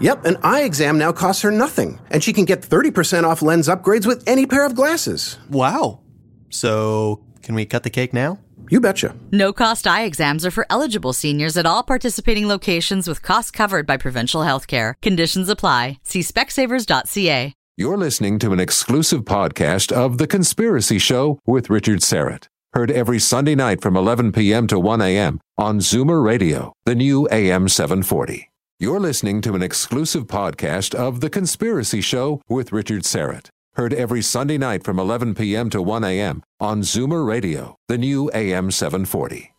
Yep, an eye exam now costs her nothing, and she can get 30% off lens upgrades with any pair of glasses. Wow. So, can we cut the cake now? You betcha. No cost eye exams are for eligible seniors at all participating locations with costs covered by provincial health care. Conditions apply. See specsavers.ca. You're listening to an exclusive podcast of The Conspiracy Show with Richard Syrett. Heard every Sunday night from 11 p.m. to 1 a.m. on Zoomer Radio, the new AM 740. You're listening to an exclusive podcast of The Conspiracy Show with Richard Syrett. Heard every Sunday night from 11 p.m. to 1 a.m. on Zoomer Radio, the new AM 740.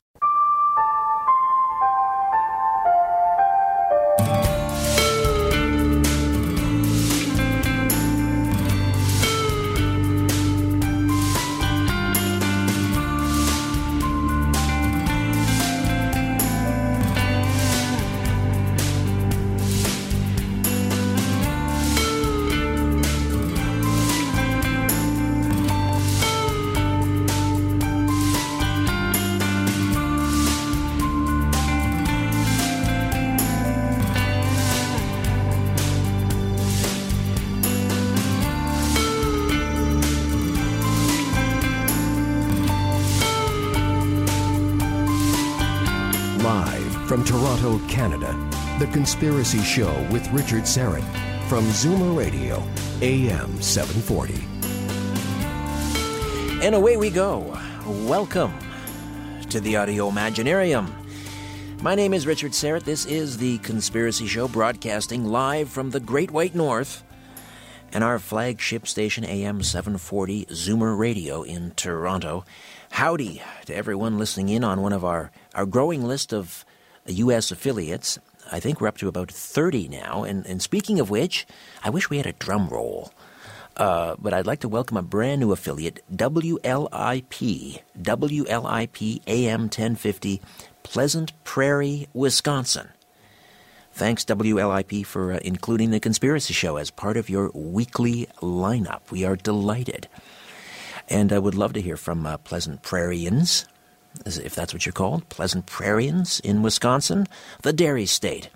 Conspiracy Show with Richard Syrett from Zoomer Radio, AM 740. And away we go. Welcome to the Audio Imaginarium. My name is Richard Syrett. This is the Conspiracy Show broadcasting live from the Great White North and our flagship station AM 740 Zoomer Radio in Toronto. Howdy to everyone listening in on one of our, our growing list of U.S. affiliates. I think we're up to about 30 now. And, and speaking of which, I wish we had a drum roll. Uh, but I'd like to welcome a brand new affiliate, WLIP, WLIP AM 1050, Pleasant Prairie, Wisconsin. Thanks, WLIP, for uh, including the Conspiracy Show as part of your weekly lineup. We are delighted. And I would love to hear from uh, Pleasant Prairians, if that's what you're called, Pleasant Prairians in Wisconsin, the dairy state.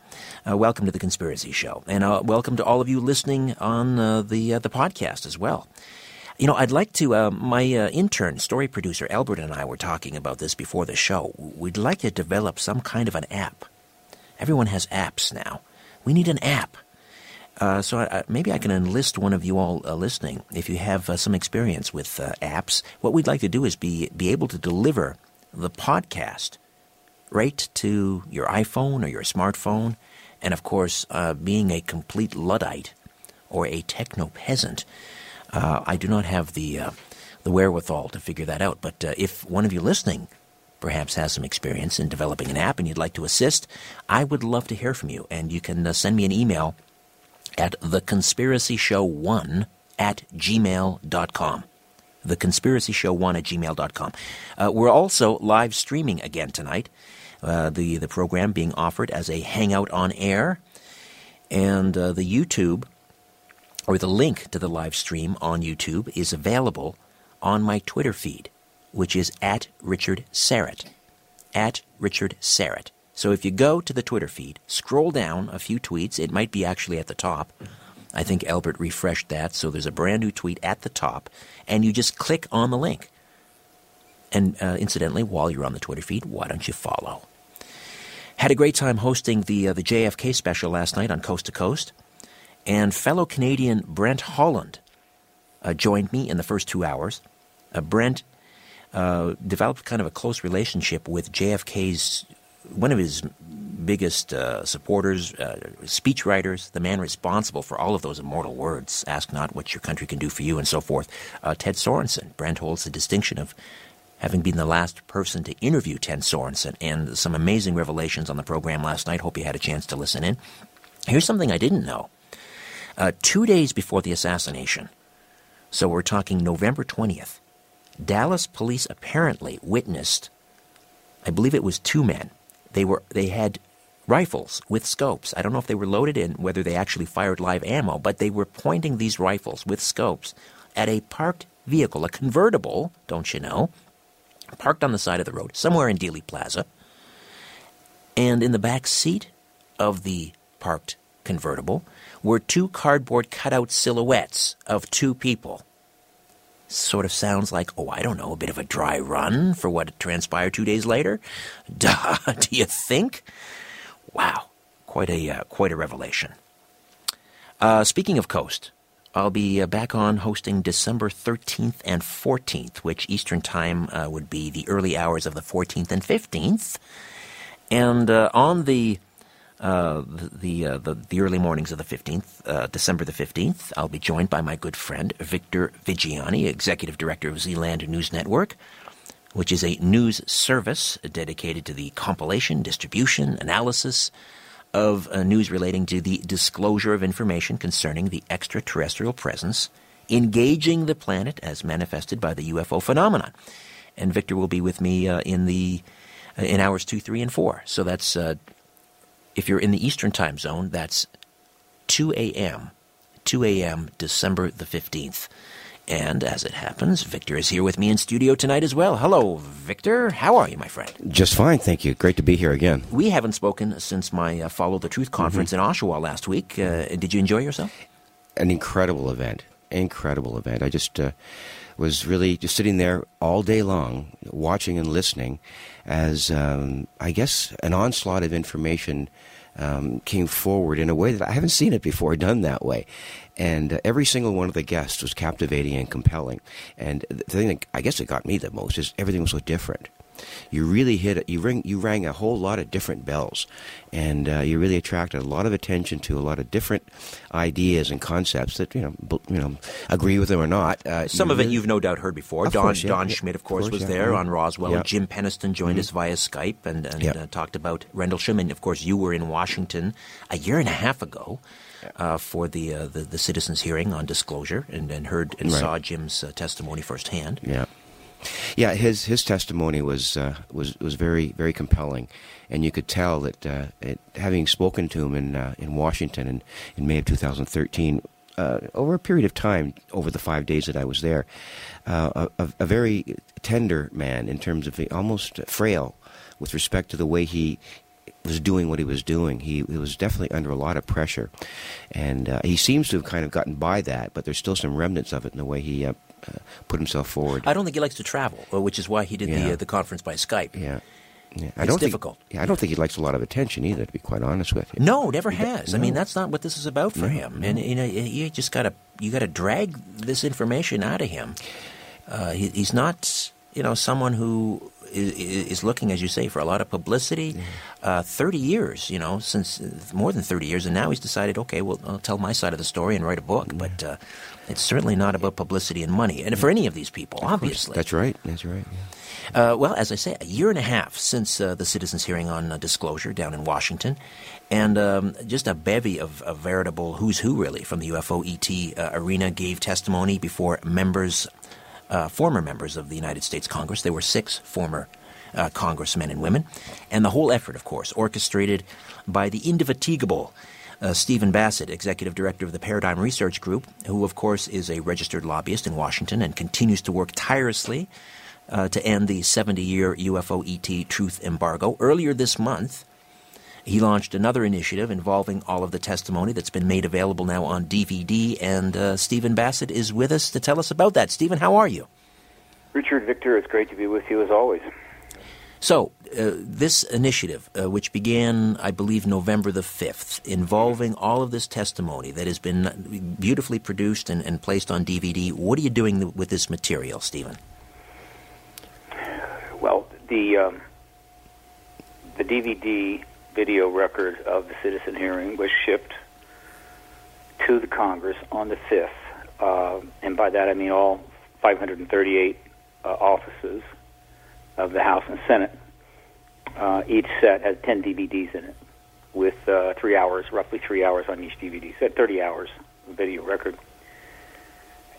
Uh, welcome to the Conspiracy Show, and uh, welcome to all of you listening on uh, the uh, the podcast as well. You know, I'd like to. Uh, my uh, intern, story producer Albert, and I were talking about this before the show. We'd like to develop some kind of an app. Everyone has apps now. We need an app. Uh, so I, maybe I can enlist one of you all uh, listening if you have uh, some experience with apps. What we'd like to do is be be able to deliver the podcast right to your iPhone or your smartphone, and of course, uh, being a complete luddite or a techno peasant, uh, I do not have the uh, the wherewithal to figure that out. But uh, if one of you listening perhaps has some experience in developing an app and you'd like to assist, I would love to hear from you. And you can uh, send me an email at theconspiracyshow1 at gmail.com. Theconspiracyshow1 at gmail.com. Uh, we're also live streaming again tonight. Uh, the, the program being offered as a hangout on air. And uh, the YouTube, or the link to the live stream on YouTube, is available on my Twitter feed, which is at Richard Syrett. At Richard Syrett. So if you go to the Twitter feed, scroll down a few tweets, it might be actually at the top. I think Albert refreshed that, so there's a brand new tweet at the top, and you just click on the link. And uh, incidentally, while you're on the Twitter feed, why don't you follow? Had a great time hosting the uh, the JFK special last night on Coast to Coast, and fellow Canadian Brent Holland uh, joined me in the first two hours. Uh, Brent uh, developed kind of a close relationship with JFK's one of his biggest uh, supporters, uh, speechwriters, the man responsible for all of those immortal words, ask not what your country can do for you, and so forth, uh, Ted Sorensen. Brent holds the distinction of having been the last person to interview Ted Sorensen, and some amazing revelations on the program last night. Hope you had a chance to listen in. Here's something I didn't know. Uh, two days before the assassination, So we're talking November 20th. Dallas police apparently witnessed, I believe it was two men. They were they had rifles with scopes. I don't know if they were loaded in, whether they actually fired live ammo, but they were pointing these rifles with scopes at a parked vehicle, a convertible, don't you know, parked on the side of the road, somewhere in Dealey Plaza. And in the back seat of the parked convertible were two cardboard cutout silhouettes of two people. Sort of sounds like, oh, I don't know, a bit of a dry run for what transpired two days later. Duh, do you think? Wow, quite a uh, quite a revelation. Uh, speaking of Coast, I'll be uh, back on hosting December 13th and 14th, which Eastern Time uh, would be the early hours of the 14th and 15th. And uh, on the uh, the, the, the early mornings of the 15th, uh, December the 15th, I'll be joined by my good friend Victor Viggiani, executive director of Zealand News Network, which is a news service dedicated to the compilation, distribution, analysis of uh, news relating to the disclosure of information concerning the extraterrestrial presence engaging the planet as manifested by the UFO phenomenon. And Victor will be with me uh, in the in hours two, three, and four. So that's if you're in the Eastern time zone, that's 2 a.m., 2 a.m., December the 15th. And as it happens, Victor is here with me in studio tonight as well. Hello, Victor. How are you, my friend? Just fine, thank you. Great to be here again. We haven't spoken since my uh, Follow the Truth conference mm-hmm. in Oshawa last week. Uh, did you enjoy yourself? An incredible event. Incredible event. I just uh, was really just sitting there all day long, watching and listening as, um, I guess, an onslaught of information um, came forward in a way that I haven't seen it before done that way. And uh, every single one of the guests was captivating and compelling. And the thing that I guess it got me the most is everything was so different you really hit it. You ring, you rang a whole lot of different bells, and uh, you really attracted a lot of attention to a lot of different ideas and concepts that you know, you know, agree with them or not. Uh, Some of really, it you've no doubt heard before. Don course, yeah, Don yeah, Schmitt, of course, of course was yeah, there on Roswell. Jim Penniston joined mm-hmm. us via Skype and, and uh, talked about Rendlesham, and of course, you were in Washington a year and a half ago. Uh, for the, uh, the the citizens' hearing on disclosure, and, and heard and Right. saw Jim's uh, testimony firsthand. Yeah, yeah. His his testimony was uh, was was very very compelling, and you could tell that uh, it, having spoken to him in uh, in Washington in, in May of 2013. Uh, over a period of time, over the five days that I was there, uh, a, a, a very tender man in terms of almost frail with respect to the way he was doing what he was doing. He, he was definitely under a lot of pressure, and uh, he seems to have kind of gotten by that. But there's still some remnants of it in the way he uh, uh, put himself forward. I don't think he likes to travel, uh, which is why he did the Yeah. uh, the conference by Skype. yeah, yeah. I It's don't difficult. Think, yeah, I don't think he likes a lot of attention either. To be quite honest with you. No, never has. I mean, that's not what this is about for No, him. no. And you know, you just gotta you gotta drag this information out of him. Uh, he, he's not, you know, someone who is, is looking, as you say, for a lot of publicity. Uh, Thirty years, you know, since more than thirty years, and now he's decided, okay, well, I'll tell my side of the story and write a book. But uh, it's certainly not about publicity and money, and for any of these people, obviously. That's right. That's right. Yeah. Uh, well, as I say, a year and a half since uh, the citizens' hearing on uh, disclosure down in Washington, and um, just a bevy of, of veritable who's who, really, from the UFO ET uh, arena gave testimony before members, uh, former members of the United States Congress. There were six former uh, congressmen and women, and the whole effort, of course, orchestrated by the indefatigable uh, Stephen Bassett, executive director of the Paradigm Research Group, who, of course, is a registered lobbyist in Washington and continues to work tirelessly uh, to end the 70 year UFO ET truth embargo. Earlier this month, he launched another initiative involving all of the testimony that's been made available now on DVD, and uh, Stephen Bassett is with us to tell us about that. Stephen, how are you? Richard Victor, it's great to be with you as always. So, uh, this initiative, uh, which began, I believe, November the 5th, involving all of this testimony that has been beautifully produced and, and placed on DVD, what are you doing with this material, Stephen? Well, the um, the DVD video record of the citizen hearing was shipped to the Congress on the fifth, uh, and by that I mean all 538 uh, offices of the House and Senate. Uh, each set has 10 DVDs in it, with uh, three hours, roughly three hours on each DVD set, 30 hours of video record.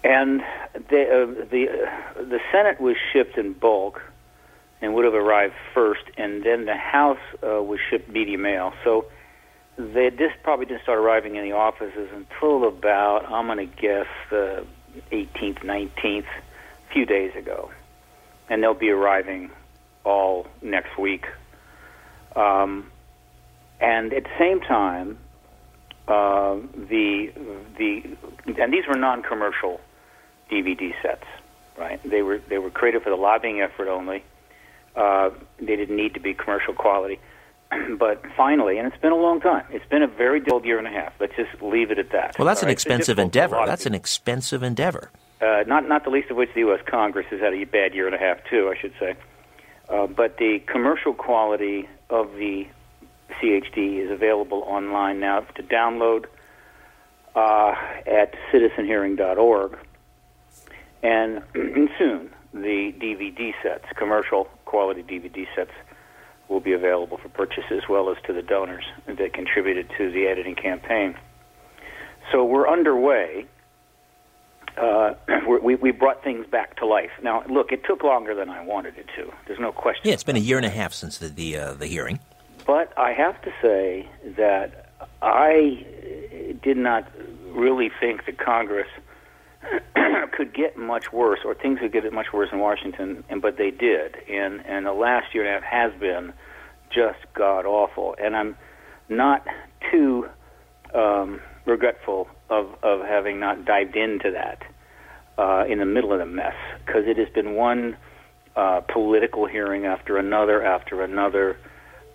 and the uh, the uh, the Senate was shipped in bulk and would have arrived first, and then the House uh, was shipped media mail. So they, this probably didn't start arriving in the offices until about I'm going to guess the 18th, 19th, a few days ago, and they'll be arriving all next week. Um, and at the same time, uh, the the and these were non-commercial DVD sets, right? They were they were created for the lobbying effort only. Uh, they didn't need to be commercial quality. but finally, and it's been a long time. It's been a very difficult year and a half. Let's just leave it at that. Well, that's an right? expensive endeavor. That's an expensive endeavor. Uh, not not the least of which the U.S. Congress has had a bad year and a half too, I should say. Uh, but the commercial quality of the CHD is available online now to download uh, at citizenhearing.org, and soon the DVD sets, commercial quality DVD sets, will be available for purchase as well as to the donors that contributed to the editing campaign. So we're underway. Uh, we we brought things back to life. Now, look, it took longer than I wanted it to. There's no question. Yeah, it's been a year and a half since the the, uh, the hearing. But I have to say that I did not really think that Congress could get much worse, or things could get much worse in Washington, and but they did. And and the last year and a half has been just god awful. And I'm not too um, regretful of of having not dived into that uh, in the middle of the mess because it has been one uh, political hearing after another after another,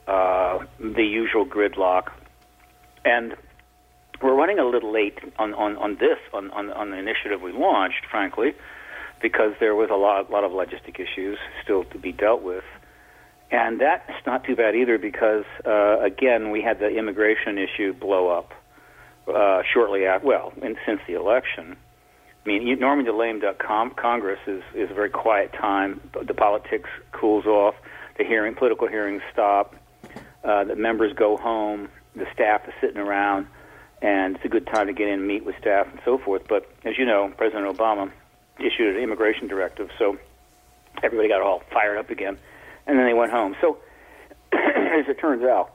uh, the usual gridlock, and we're running a little late on, on, on this on, on, on the initiative we launched, frankly, because there was a lot lot of logistic issues still to be dealt with. And that's not too bad either because, uh, again, we had the immigration issue blow up uh, shortly after, well, and since the election. I mean, you, normally the lame duck com- Congress is, is a very quiet time. The politics cools off. The hearing, political hearings stop. Uh, the members go home. The staff is sitting around, and it's a good time to get in and meet with staff and so forth. But as you know, President Obama issued an immigration directive, so everybody got all fired up again and then they went home. So, as it turns out,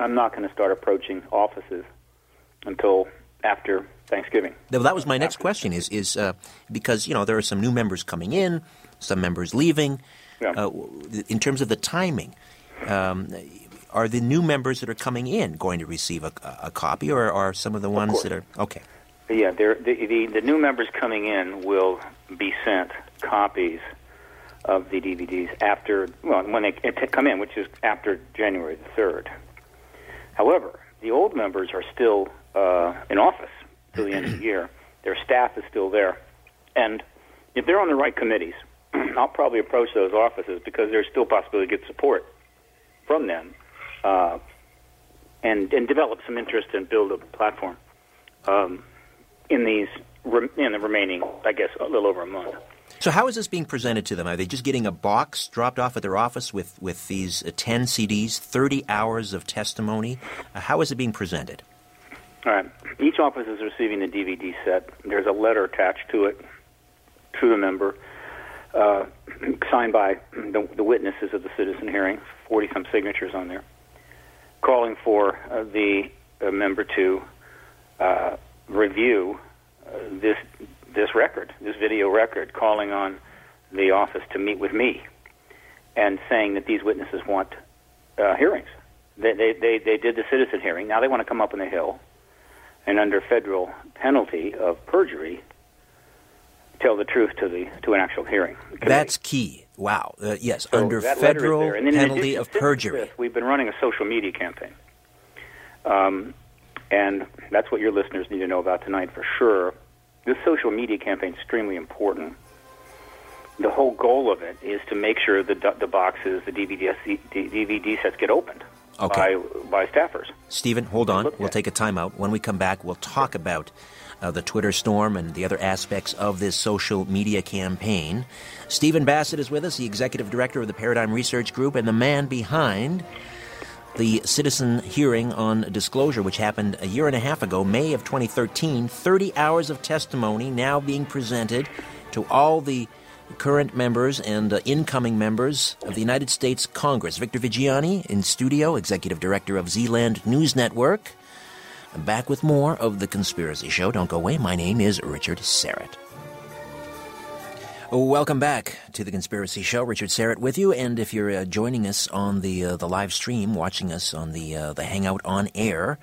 I'm not going to start approaching offices until after Thanksgiving. Well, that was my next question. Is is uh, because you know there are some new members coming in, some members leaving. Yeah. Uh, in terms of the timing, um, are the new members that are coming in going to receive a, a copy, or are some of the ones course. that are okay? Yeah, the, the the new members coming in will be sent copies of the DVDs after well when they come in, which is after January the third. However, the old members are still uh, in office till the end of the year. Their staff is still there, and if they're on the right committees, I'll probably approach those offices because there's still possibility to get support from them, uh, and and develop some interest and build a platform um, in these re- in the remaining, I guess, a little over a month. So how is this being presented to them? Are they just getting a box dropped off at their office with with these uh, ten CDs, thirty hours of testimony? Uh, how is it being presented? All right. Each office is receiving a DVD set. There's a letter attached to it to the member, uh, signed by the, the, witnesses of the citizen hearing, 40 some signatures on there, calling for uh, the uh, member to uh, review uh, this this record, this video record, calling on the office to meet with me and saying that these witnesses want uh, hearings. They, they, they, they did the citizen hearing. Now they want to come up on the Hill and under federal penalty of perjury, tell the truth to the to an actual hearing. Committee. That's key. Wow. Uh, yes, So under that letter is federal. Penalty of perjury. this, we've been running a social media campaign, um, and that's what your listeners need to know about tonight for sure. This social media campaign is extremely important. The whole goal of it is to make sure the the boxes, the DVD DVD sets get opened Okay. by by staffers. Stephen, hold on. We'll at- take a timeout. When we come back, we'll talk about uh, the Twitter storm and the other aspects of this social media campaign. Stephen Bassett is with us, the executive director of the Paradigm Research Group and the man behind the citizen hearing on disclosure, which happened a year and a half ago, May of 2013. 30 hours of testimony now being presented to all the current members and uh, incoming members of the United States Congress. Victor Viggiani in studio, executive director of Zealand News Network. I'm back with more of The Conspiracy Show. Don't go away. My name is Richard Syrett. Welcome back to the Conspiracy Show. Richard Syrett with you, and if you're uh, joining us on the uh, the live stream, watching us on the uh, the Hangout on air,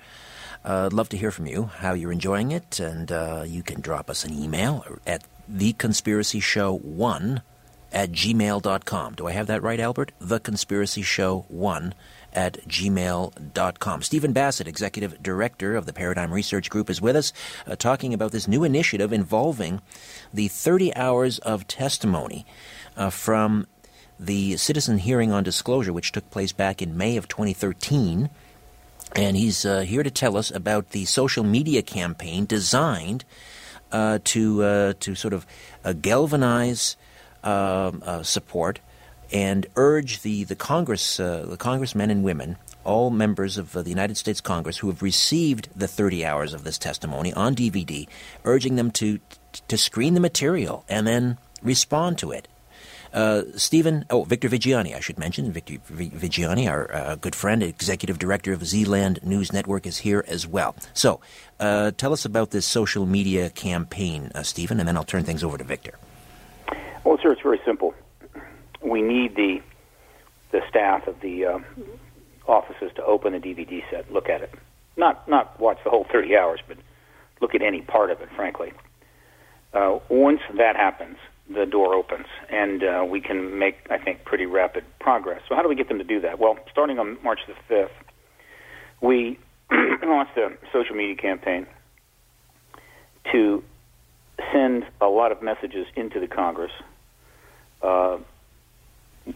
uh, I'd love to hear from you how you're enjoying it, and uh, you can drop us an email at theconspiracyshow1 at gmail.com. Do I have that right, Albert? Theconspiracyshow1 at gmail.com. Stephen Bassett, Executive Director of the Paradigm Research Group, is with us uh, talking about this new initiative involving the 30 hours of testimony uh, from the citizen hearing on disclosure, which took place back in May of 2013. And he's uh, here to tell us about the social media campaign designed uh, to uh, to sort of uh, galvanize um, support and urge the the Congress the congressmen and women all members of uh, the United States Congress who have received the 30 hours of this testimony on DVD, urging them to to screen the material and then respond to it. Uh, Stephen, oh, Victor Viggiani, I should mention. Victor Viggiani, our uh, good friend, executive director of Zealand News Network, is here as well. So, uh, tell us about this social media campaign, uh, Stephen, and then I'll turn things over to Victor. Well, sir, it's very simple. We need the the staff of the uh, offices to open the DVD set, look at it, not not watch the whole 30 hours, but look at any part of it. Frankly, uh, once that happens, the door opens, and uh, we can make, I think, pretty rapid progress. So, how do we get them to do that? Well, starting on March the 5th, we launched a social media campaign to send a lot of messages into the Congress uh,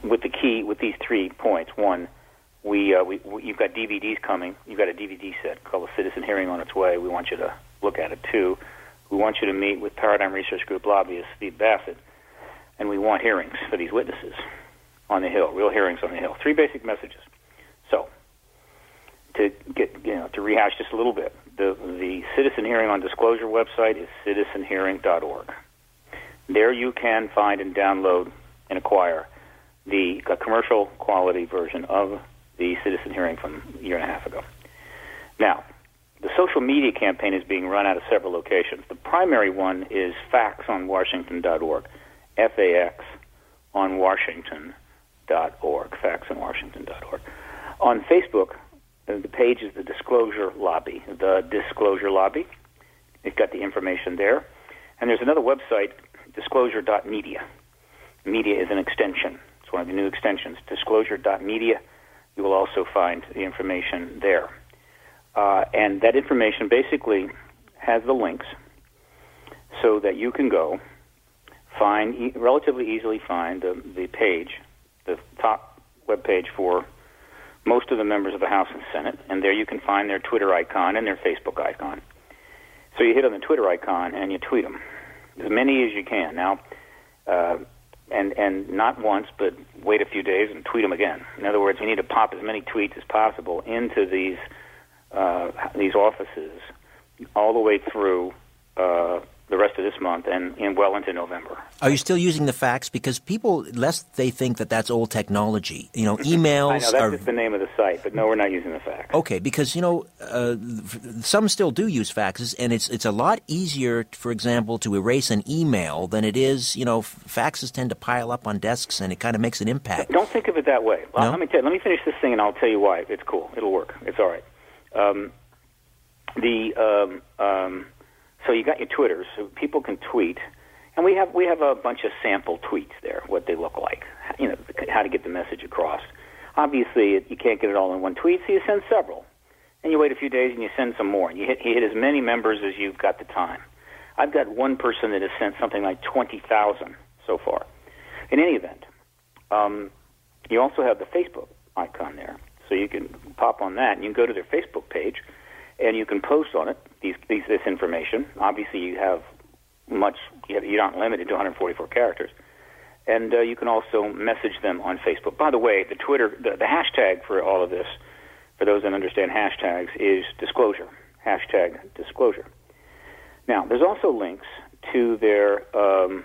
with the key, with these three points. One, we, uh, we, we, you've got DVDs coming. You've got a DVD set called The Citizen Hearing on Its Way." We want you to look at it too. We want you to meet with Paradigm Research Group lobbyist Steve Bassett, and we want hearings for these witnesses on the Hill, real hearings on the Hill. Three basic messages. So, to get you know to rehash just a little bit, the the Citizen Hearing on Disclosure website is citizenhearing.org. There you can find and download and acquire the commercial quality version of the citizen hearing from a year and a half ago. Now, the social media campaign is being run out of several locations. The primary one is faxonwashington.org, F-A-X on Washington.org, faxonwashington.org. On Facebook, uh, the page is the Disclosure Lobby, the Disclosure Lobby. It's got the information there. And there's another website, disclosure.media. Media is an extension. One of the new extensions, disclosure.media you will also find the information there. Uh, and that information basically has the links so that you can go find relatively easily find the, the page, the top web page for most of the members of the House and Senate, and there you can find their Twitter icon and their Facebook icon. So you hit on the Twitter icon and you tweet them, as many as you can. Now, uh, and and not once, but wait a few days and tweet them again. In other words, you need to pop as many tweets as possible into these uh, these offices all the way through uh, the rest of this month and, and well into November. Are you still using the fax? Because people, lest they think that that's old technology, you know, emails I know, that's are. just the name of the site, but no, we're not using the fax. Okay, because you know, uh, some still do use faxes, and it's it's a lot easier, for example, to erase an email than it is. You know, faxes tend to pile up on desks, and it kind of makes an impact. Don't think of it that way. No? Let me tell, let me finish this thing, and I'll tell you why. It's cool. It'll work. It's all right. Um, the um, um, so you got your Twitters, so people can tweet, and we have we have a bunch of sample tweets there, what they look like, you know, how to get the message across. Obviously, you can't get it all in one tweet, so you send several, and you wait a few days and you send some more, and you hit you hit as many members as you've got the time. I've got one person that has sent something like twenty thousand so far. In any event, um, you also have the Facebook icon there, so you can pop on that and you can go to their Facebook page and you can post on it these, these this information. Obviously, you have much. You're not limited to 144 characters, and uh, you can also message them on Facebook. By the way, the Twitter, the, the hashtag for all of this for those that understand hashtags, is disclosure. Hashtag disclosure. Now, there's also links to their um,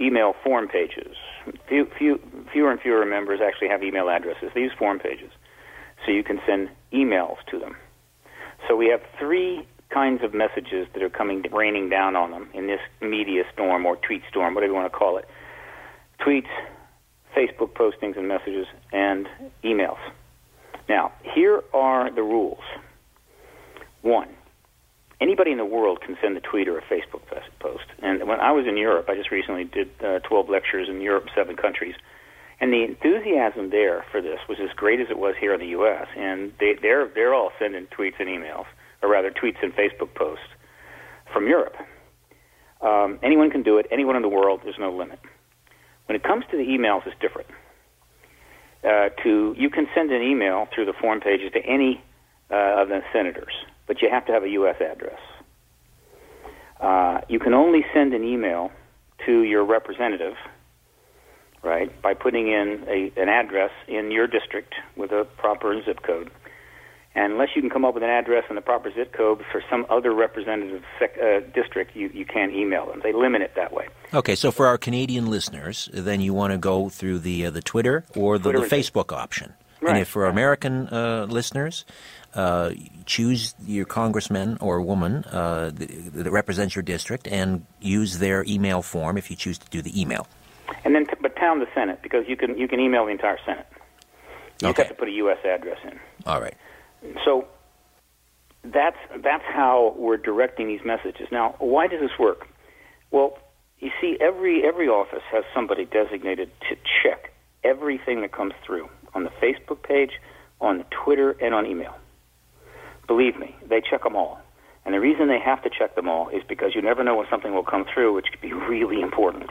email form pages. Few, few, fewer and fewer members actually have email addresses. These form pages. So you can send emails to them. So we have three kinds of messages that are coming raining down on them in this media storm or tweet storm, whatever you want to call it. Tweets, Facebook postings and messages, and emails. Now, here are the rules. One, anybody in the world can send a tweet or a Facebook post. And when I was in Europe, I just recently did uh, 12 lectures in Europe, seven countries. And the enthusiasm there for this was as great as it was here in the U.S. And they, they're they're all sending tweets and emails, or rather tweets and Facebook posts from Europe. Um, anyone can do it. Anyone in the world. There's no limit. When it comes to the emails, it's different. Uh, to you can send an email through the form pages to any uh, of the senators, but you have to have a U.S. address. Uh, you can only send an email to your representative, right, by putting in a, an address in your district with a proper zip code. And unless you can come up with an address and the proper zip code for some other representative sec- uh, district, you, you can't email them. They limit it that way. Okay, so for our Canadian listeners, then you want to go through the uh, the Twitter or the, Twitter the Facebook option. Right. And if for American uh, listeners, uh, choose your congressman or woman uh, that, that represents your district and use their email form if you choose to do the email. And then, t- but town the Senate because you can you can email the entire Senate. You Okay. just have to put a U.S. address in. All right. So that's that's how we're directing these messages. Now, why does this work? Well, you see, every every office has somebody designated to check everything that comes through on the Facebook page, on Twitter, and on email. Believe me, they check them all. And the reason they have to check them all is because you never know when something will come through, which could be really important,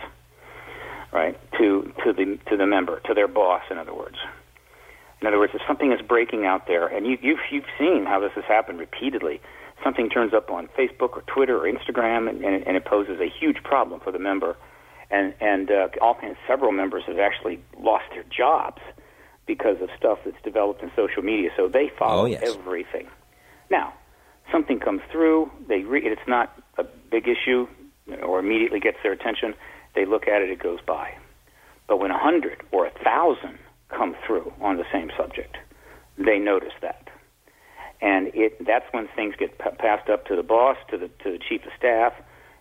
right? To to the to the member, to their boss, in other words. In other words, if something is breaking out there, and you, you've you've seen how this has happened repeatedly, something turns up on Facebook or Twitter or Instagram, and, and, it, and it poses a huge problem for the member, and and uh, all several members have actually lost their jobs because of stuff that's developed in social media. So they follow Oh, yes. everything. Now, something comes through, they re- it's not a big issue or immediately gets their attention. They look at it, it goes by. But when a hundred or a thousand come through on the same subject, they notice that, and it that's when things get p- passed up to the boss, to the to the chief of staff,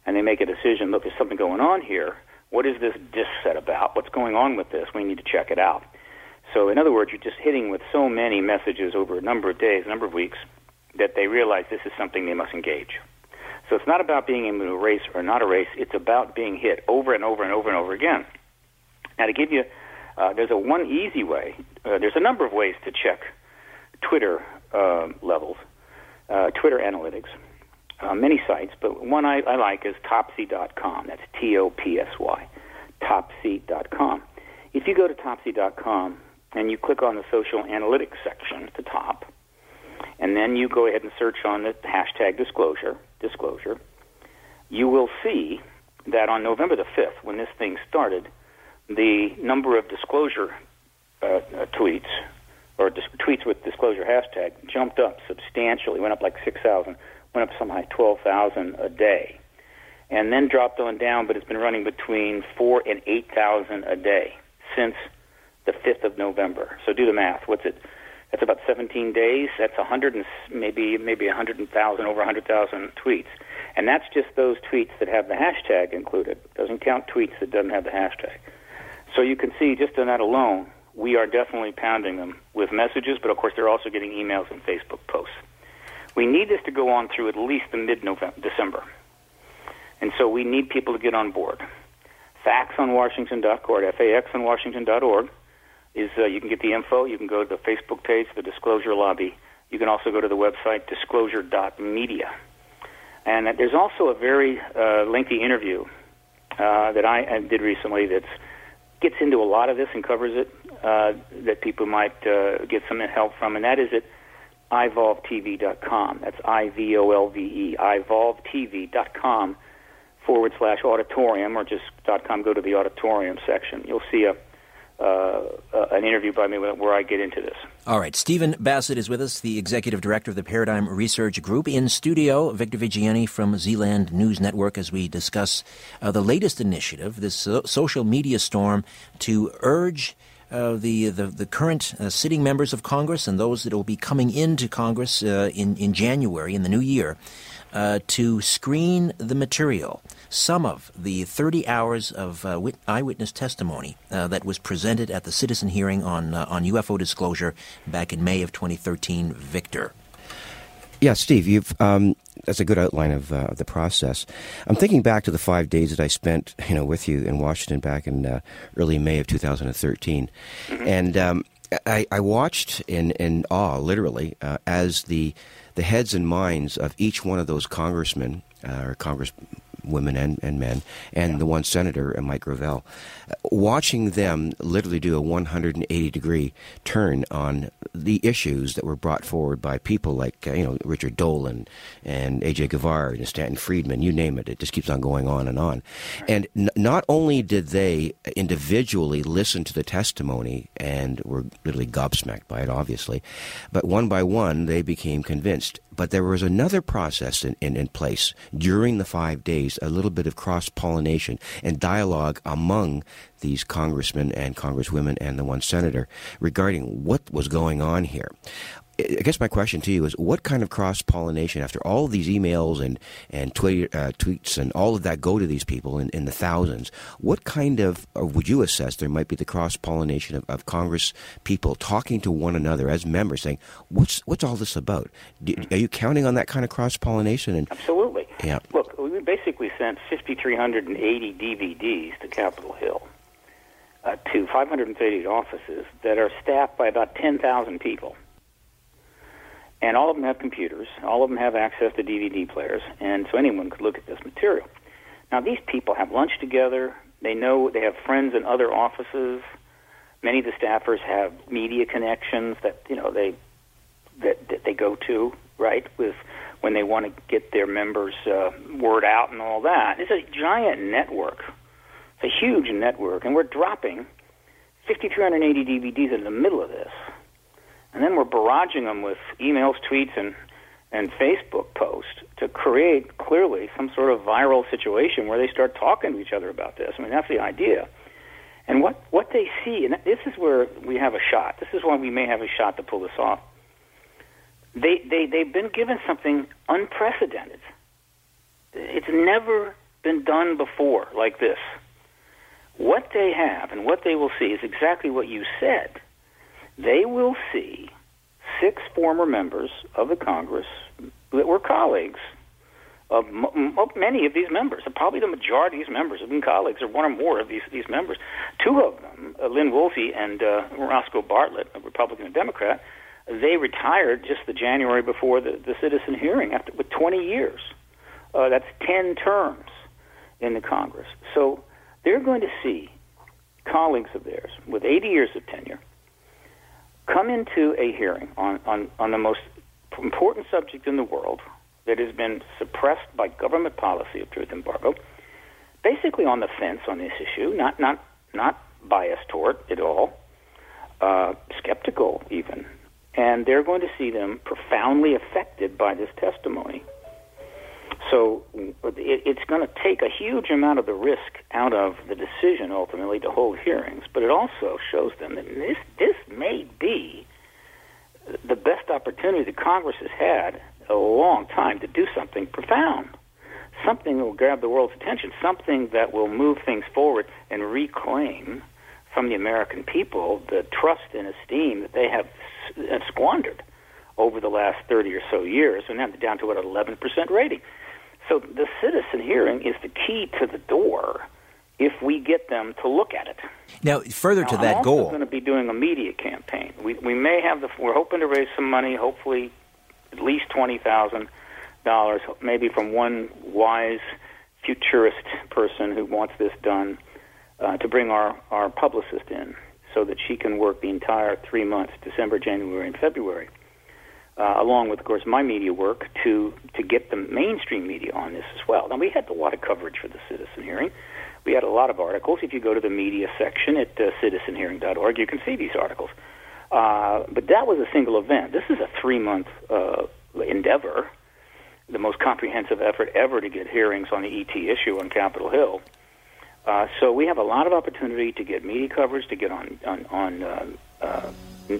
and they make a decision. Look, there's something going on here. What is this disc set about? What's going on with this? We need to check it out. So, in other words, you're just hitting with so many messages over a number of days, a number of weeks, that they realize this is something they must engage. So it's not about being able to race or not a race. It's about being hit over and over and over and over again. Now, to give you, uh, there's a one easy way. Uh, there's a number of ways to check Twitter uh, levels, Twitter analytics. Uh, many sites, but one I, I like is Topsy.com. That's T-O-P-S-Y, Topsy.com. If you go to Topsy.com and you click on the social analytics section at the top, and then you go ahead and search on the hashtag disclosure, disclosure, you will see that on November the 5th, when this thing started, the number of disclosure uh, uh, tweets or dis- tweets with disclosure hashtag jumped up substantially, went up like 6,000, went up something like 12,000 a day, and then dropped on down, but it's been running between 4 and 8,000 a day since the 5th of November. So do the math. What's it? That's about 17 days. That's 100 and maybe maybe 100,000 over 100,000 tweets, and that's just those tweets that have the hashtag included. It Doesn't count tweets that doesn't have the hashtag. So you can see just on that alone, we are definitely pounding them with messages, but of course they're also getting emails and Facebook posts. We need this to go on through at least the mid-November, December, and so we need people to get on board. Fax on Washington.org, F-A-X on Washington.org is uh, you can get the info. You can go to the Facebook page, the Disclosure Lobby. You can also go to the website disclosure.media. And there's also a very uh, lengthy interview uh, that I, I did recently that gets into a lot of this and covers it uh, that people might uh, get some help from, and that is at ivolvetv.com. That's I-V-O-L-V-E, ivolvetv.com forward slash auditorium, or just dot .com, go to the auditorium section. You'll see a, uh, uh, an interview by me where I get into this. All right. Stephen Bassett is with us, the executive director of the Paradigm Research Group. In studio, Victor Viggiani from Zealand News Network as we discuss uh, the latest initiative, this so- social media storm to urge. Uh, the, the, the current uh, sitting members of Congress and those that will be coming into Congress uh, in in January in the new year uh, to screen the material, some of the 30 hours of uh, wit- eyewitness testimony that was presented at the citizen hearing on on UFO disclosure back in May of 2013. Victor. Yeah, Steve, you've um, that's a good outline of, uh, the process. I'm thinking back to the five days that I spent, you know, with you in Washington back in uh, early May of 2013, mm-hmm. and um, I, I, watched in in awe, literally, uh, as the the heads and minds of each one of those congressmen uh, or congress women and, and men, and yeah. the one senator, uh, Mike Gravel, uh, watching them literally do a 180 degree turn on the issues that were brought forward by people like uh, you know Richard Dolan and AJ Gevaerd and Stanton Friedman, you name it. It just keeps on going on and on. And n- not only did they individually listen to the testimony and were literally gobsmacked by it, obviously, but one by one they became convinced. But there was another process in, in, in place during the five days, a little bit of cross pollination and dialogue among these congressmen and congresswomen and the one senator regarding what was going on here. I guess my question to you is what kind of cross pollination, after all these emails and, and uh, tweets and all of that go to these people in, in the thousands, what kind of, would you assess there might be the cross pollination of, of, Congress people talking to one another as members saying, what's, what's all this about? Do, are you counting on that kind of cross pollination? Absolutely. Yeah. Look, we basically sent 5,380 DVDs to Capitol Hill. Uh, to 538 offices that are staffed by about 10,000 people and all of them have computers. All of them have access to DVD players, and so anyone could look at this material. Now, these people have lunch together. They know they have friends in other offices. Many of the staffers have media connections that you know they that, that they go to right with when they want to get their members' uh, word out and all that. It's a giant network. It's a huge network, and we're dropping 5,380 DVDs in the middle of this and then we're barraging them with emails, tweets, and and Facebook posts to create clearly some sort of viral situation where they start talking to each other about this. I mean, that's the idea. And what what they see, and this is where we have a shot. This is why we may have a shot to pull this off. They they they've been given something unprecedented. It's never been done before like this. What they have and what they will see is exactly what you said they will see six former members of the Congress that were colleagues of, m- many of these members. Probably the majority of these members have been colleagues, or one or more of these these members. Two of them, uh, Lynn Wolfe and uh, Roscoe Bartlett, a Republican and Democrat, they retired just the January before the, the citizen hearing after with 20 years. Uh, that's 10 terms in the Congress. So they're going to see colleagues of theirs with 80 years of tenure come into a hearing on, on, on the most important subject in the world that has been suppressed by government policy of truth embargo, basically on the fence on this issue, not not not biased toward it at all, uh, skeptical even, and they're going to see them profoundly affected by this testimony. So it, it's going to take a huge amount of the risk out of the decision ultimately to hold hearings, but it also shows them that this this may be the best opportunity that Congress has had a long time to do something profound, something that will grab the world's attention, something that will move things forward and reclaim from the American people the trust and esteem that they have squandered over the last 30 or so years, and now down to what 11% rating. So the citizen hearing is the key to the door if we get them to look at it. Now, further now, to that I'm goal, I'm going to be doing a media campaign. We we may have the we're hoping to raise some money, hopefully at least twenty thousand dollars, maybe from one wise futurist person who wants this done, uh, to bring our our publicist in so that she can work the entire three months, December, January, and February uh, along with, of course, my media work to to get the mainstream media on this as well. Now we had a lot of coverage for the citizen hearing. We had a lot of articles. If you go to the media section at uh, citizenhearing.org, you can see these articles. Uh, but that was a single event. This is a three month uh, endeavor, the most comprehensive effort ever to get hearings on the ET issue on Capitol Hill. Uh, so we have a lot of opportunity to get media coverage, to get on on, on uh, uh,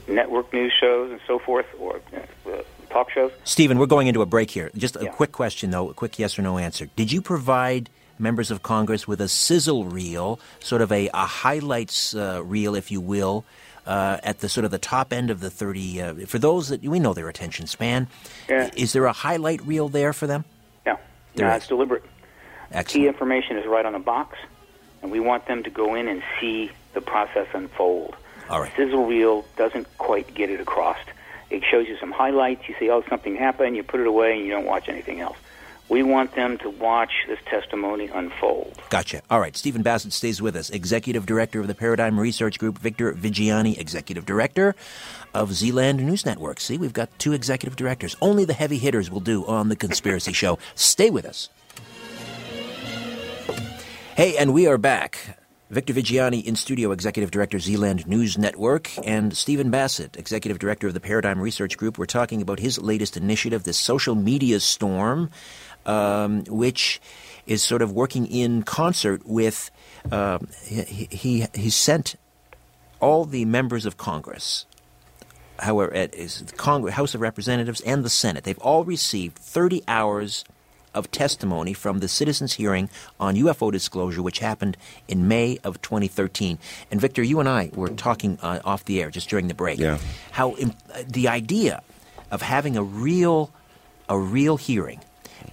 network news shows and so forth, or uh, talk shows. Stephen, we're going into a break here. Just a Yeah. quick question, though, a quick yes or no answer. Did you provide members of Congress with a sizzle reel, sort of a, a highlights uh, reel, if you will, uh, at the sort of the top end of the 30? Uh, for those that we know their attention span, Yeah. is there a highlight reel there for them? No, There no, it's deliberate. Key information is right on the box, and we want them to go in and see the process unfold. All right. Sizzle reel doesn't quite get it across. It shows you some highlights. You see, oh, something happened. You put it away, and you don't watch anything else. We want them to watch this testimony unfold. Gotcha. All right. Stephen Bassett stays with us, Executive Director of the Paradigm Research Group. Victor Viggiani, Executive Director of Zealand News Network. See, we've got two executive directors. Only the heavy hitters will do on The Conspiracy Show. Stay with us. Hey, and we are back. Victor Viggiani in studio, Executive Director, Zealand News Network, and Stephen Bassett, Executive Director of the Paradigm Research Group. We're talking about his latest initiative, the social media storm, um, which is sort of working in concert with. Um, he, he he sent all the members of Congress, however, it is the Congress, House of Representatives, and the Senate. They've all received 30 hours of testimony from the citizens' hearing on UFO disclosure, which happened in May of 2013. And Victor, you and I were talking uh, off the air just during the break. Yeah. How im- uh, the idea of having a real, a real hearing,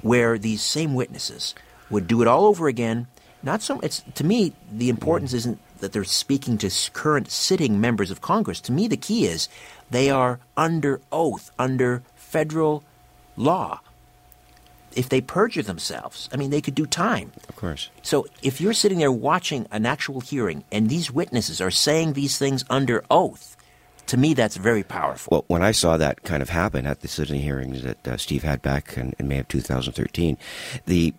where these same witnesses would do it all over again. Not so. It's to me the importance isn't that they're speaking to current sitting members of Congress. To me, the key is they are under oath, under federal law. If they perjure themselves, I mean, they could do time. Of course. So if you're sitting there watching an actual hearing and these witnesses are saying these things under oath, to me that's very powerful. Well, when I saw that kind of happen at the citizen hearings that uh, Steve had back in, in May of 2013, the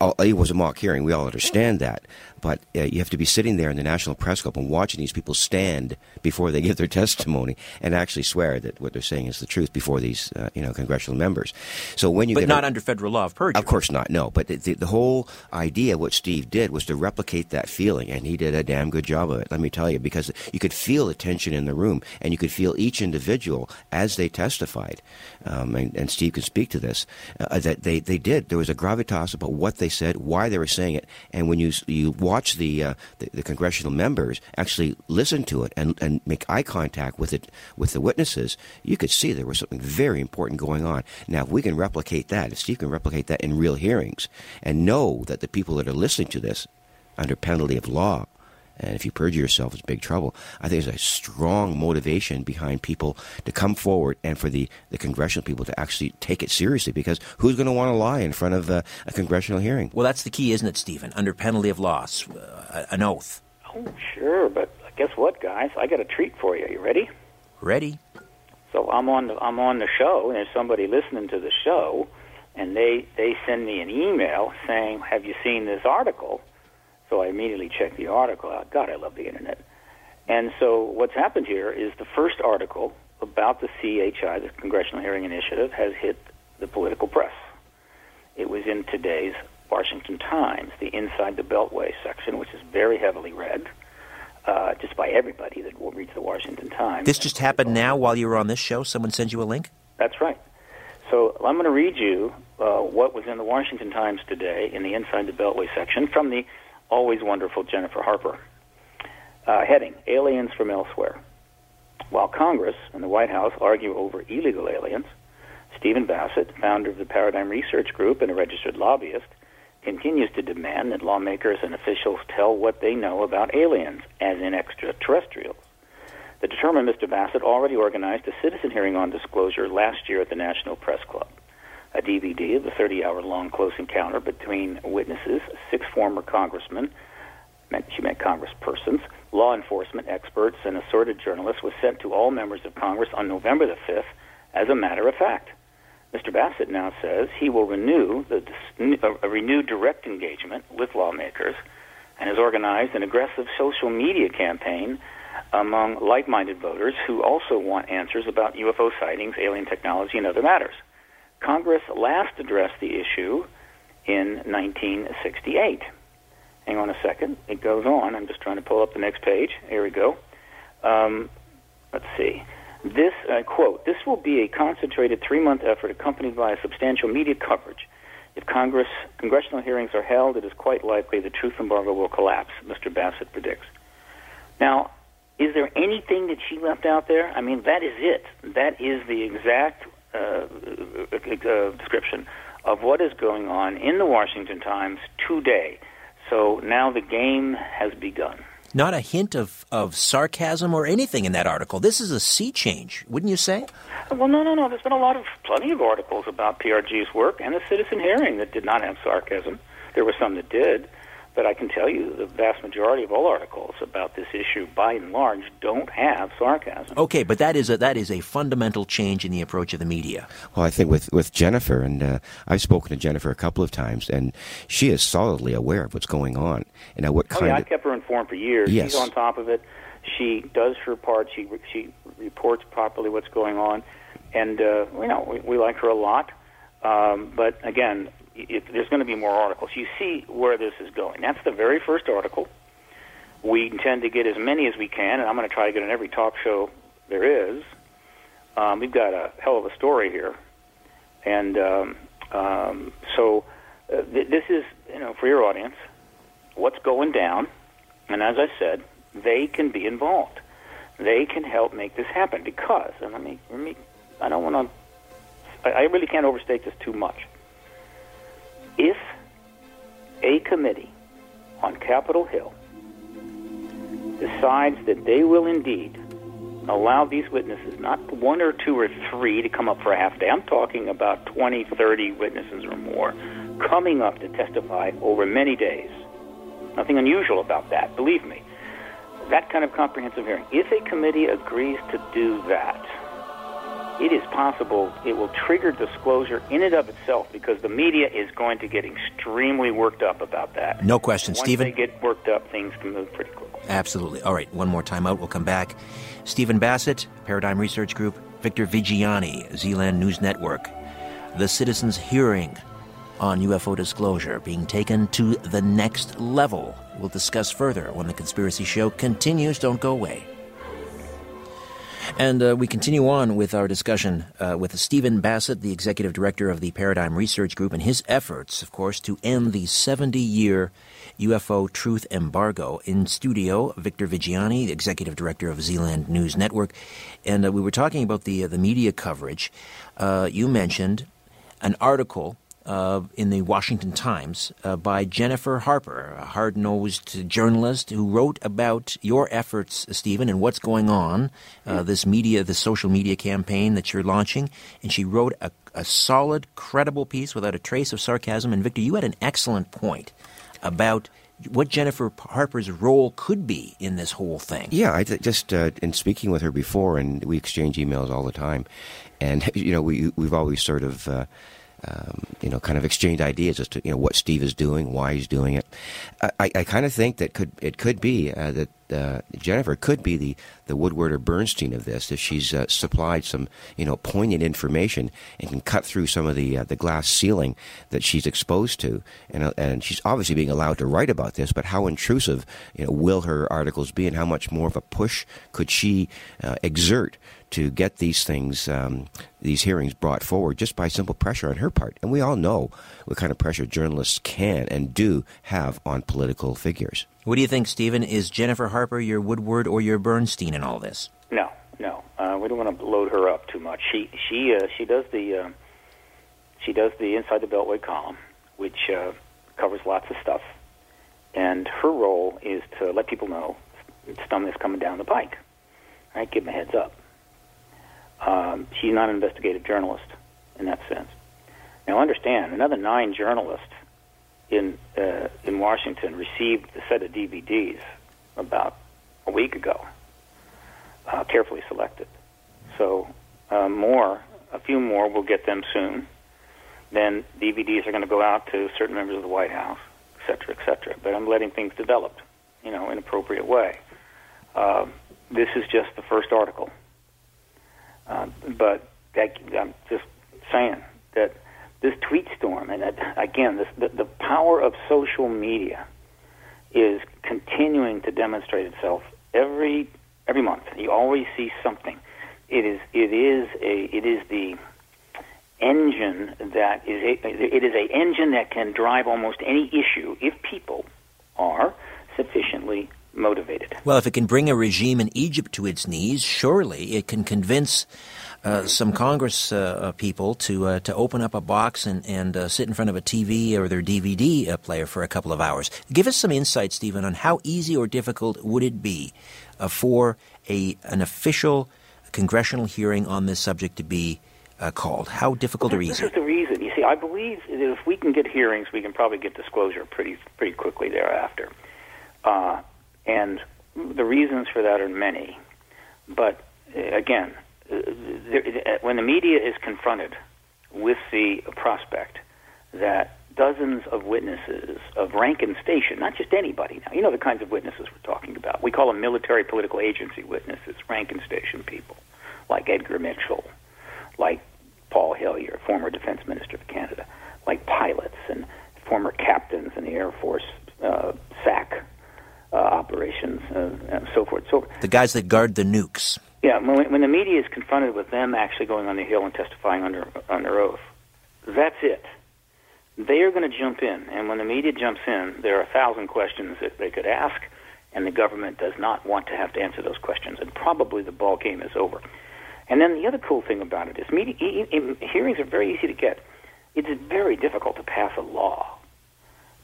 uh, it was a mock hearing. We all understand that, but uh, you have to be sitting there in the National Press Club and watching these people stand before they give their testimony and actually swear that what they're saying is the truth before these, uh, you know, congressional members. So when you but get not a- under federal law of perjury. Of course not, no. But the, the, the whole idea, what Steve did, was to replicate that feeling, and he did a damn good job of it, let me tell you, because you could feel the tension in the room, and you could feel each individual as they testified. Um, and, and Steve can speak to this, uh, that they, they did. There was a gravitas about what they said, why they were saying it, and when you you watch the, uh, the, the congressional members actually listen to it and, and make eye contact with it with the witnesses, you could see there was something very important going on. Now, if we can replicate that, if Steve can replicate that in real hearings, and know that the people that are listening to this, under penalty of law, and if you perjure yourself, it's big trouble. I think there's a strong motivation behind people to come forward and for the, the congressional people to actually take it seriously because who's going to want to lie in front of uh, a congressional hearing? Well, that's the key, isn't it, Stephen? Under penalty of loss, uh, an oath. Oh, sure, but guess what, guys? I got a treat for you. Are you ready? Ready? So I'm on the I'm on the show, and there's somebody listening to the show, and they they send me an email saying, "Have you seen this article?" So I immediately check the article out. God, I love the internet. And so what's happened here is the first article about the CHI, the Congressional Hearing Initiative, has hit the political press. It was in today's Washington Times, the Inside the Beltway section, which is very heavily read. Uh, just by everybody that reads the Washington Times. This just happened now while you were on this show. Someone sent you a link. That's right. So I'm going to read you uh, what was in the Washington Times today in the Inside the Beltway section from the always wonderful Jennifer Harper. Uh, heading Aliens from Elsewhere. While Congress and the White House argue over illegal aliens, Stephen Bassett, founder of the Paradigm Research Group and a registered lobbyist, continues to demand that lawmakers and officials tell what they know about aliens, as in extraterrestrials. The determined Mr. Bassett already organized a citizen hearing on disclosure last year at the National Press Club. A DVD of the 30 hour long close encounter between witnesses, six former congressmen, she meant congresspersons, law enforcement experts, and assorted journalists was sent to all members of Congress on November the 5th as a matter of fact. Mr. Bassett now says he will renew the, a uh, uh, renewed direct engagement with lawmakers and has organized an aggressive social media campaign among like minded voters who also want answers about UFO sightings, alien technology, and other matters. Congress last addressed the issue in 1968. Hang on a second. It goes on. I'm just trying to pull up the next page. Here we go. Um, let's see. This, uh, quote, this will be a concentrated three month effort accompanied by a substantial media coverage. If Congress, congressional hearings are held, it is quite likely the truth embargo will collapse, Mr. Bassett predicts. Now, is there anything that she left out there? I mean, that is it. That is the exact uh, uh, description of what is going on in the Washington Times today. So now the game has begun. Not a hint of, of sarcasm or anything in that article. This is a sea change, wouldn't you say? Well, no, no, no. There's been a lot of plenty of articles about PRG's work and the citizen hearing that did not have sarcasm. There were some that did. But I can tell you the vast majority of all articles about this issue, by and large, don't have sarcasm. Okay, but that is a, that is a fundamental change in the approach of the media. Well, I think with, with Jennifer, and uh, I've spoken to Jennifer a couple of times, and she is solidly aware of what's going on. And what kind oh, yeah, of, I kept her informed for years. Yes. She's on top of it. She does her part. She she reports properly what's going on, and uh, you know we, we like her a lot. Um, but again, it, there's going to be more articles. You see where this is going. That's the very first article. We intend to get as many as we can, and I'm going to try to get on every talk show there is. Um, we've got a hell of a story here, and um, um, so uh, th- this is, you know, for your audience, what's going down, and as I said, they can be involved. They can help make this happen because, and let me, let me, I don't want to, I, I really can't overstate this too much if a committee on Capitol Hill decides that they will indeed allow these witnesses, not one or two or three, to come up for a half day. I'm talking about 20, 30 witnesses or more coming up to testify over many days. Nothing unusual about that, believe me. That kind of comprehensive hearing. If a committee agrees to do that, it is possible it will trigger disclosure in and of itself because the media is going to get extremely worked up about that. No question, Once Stephen. they get worked up, things can move pretty quickly. Absolutely. All right, one more time out. We'll come back. Stephen Bassett, Paradigm Research Group, Victor Viggiani, Zealand News Network. The citizens' hearing on UFO disclosure being taken to the next level. We'll discuss further when the Conspiracy Show continues. Don't go away. And uh, we continue on with our discussion uh, with Stephen Bassett, the executive director of the Paradigm Research Group, and his efforts, of course, to end the 70 year UFO truth embargo. In studio, Victor Viggiani, executive director of Zealand News Network. And uh, we were talking about the, uh, the media coverage. Uh, you mentioned an article uh, in the Washington Times uh, by Jennifer Harper, a hard nosed journalist who wrote about your efforts, Stephen, and what's going on, uh, this media, the social media campaign that you're launching. And she wrote a, a solid, credible piece without a trace of sarcasm. And Victor, you had an excellent point about what Jennifer Harper's role could be in this whole thing. Yeah, I th- just uh, in speaking with her before, and we exchange emails all the time, and you know we we've always sort of. Um, you know, kind of exchange ideas as to you know what Steve is doing, why he's doing it. I, I kind of think that could it could be uh, that uh, Jennifer could be the, the Woodward or Bernstein of this if she's uh, supplied some you know poignant information and can cut through some of the uh, the glass ceiling that she's exposed to, and uh, and she's obviously being allowed to write about this. But how intrusive you know will her articles be, and how much more of a push could she uh, exert? To get these things, um, these hearings brought forward just by simple pressure on her part. And we all know what kind of pressure journalists can and do have on political figures. What do you think, Stephen? Is Jennifer Harper your Woodward or your Bernstein in all this? No, no. Uh, we don't want to load her up too much. She she uh, she does the uh, she does the inside the Beltway column, which uh, covers lots of stuff, and her role is to let people know stuff that's coming down the pike. Right, give them a heads up. Um, she's not an investigative journalist in that sense. Now, understand, another nine journalists in uh, in Washington received a set of DVDs about a week ago, uh, carefully selected. So, uh, more, a few more, will get them soon. Then DVDs are going to go out to certain members of the White House, et cetera, et cetera. But I'm letting things develop, you know, in appropriate way. Uh, this is just the first article. Uh, but that, I'm just saying that this tweet storm, and that, again, this, the, the power of social media is continuing to demonstrate itself every every month. You always see something. It is it is a it is the engine that is a, it is a engine that can drive almost any issue if people are sufficiently motivated. Well, if it can bring a regime in Egypt to its knees, surely it can convince uh, some Congress uh, uh people to uh, to open up a box and and uh, sit in front of a TV or their DVD uh, player for a couple of hours. Give us some insight, Stephen, on how easy or difficult would it be for a an official congressional hearing on this subject to be called? How difficult well, or easy? This is the reason. You see, I believe that if we can get hearings, we can probably get disclosure pretty pretty quickly thereafter. And the reasons for that are many, but uh, again, uh, uh, when the media is confronted with the prospect that dozens of witnesses of rank and station, not just anybody now, you know the kinds of witnesses we're talking about. We call them military political agency witnesses, rank and station people, like Edgar Mitchell, like Paul Hellyer, former defense minister of Canada, like pilots and former captains in the Air Force uh, SAC uh, operations, uh, and so forth. So the guys that guard the nukes. Yeah, when, when the media is confronted with them actually going on the Hill and testifying under under oath, that's it. They are going to jump in, and when the media jumps in, there are a thousand questions that they could ask, and the government does not want to have to answer those questions, and probably the ball game is over. And then the other cool thing about it is media, hearings are very easy to get. It's very difficult to pass a law.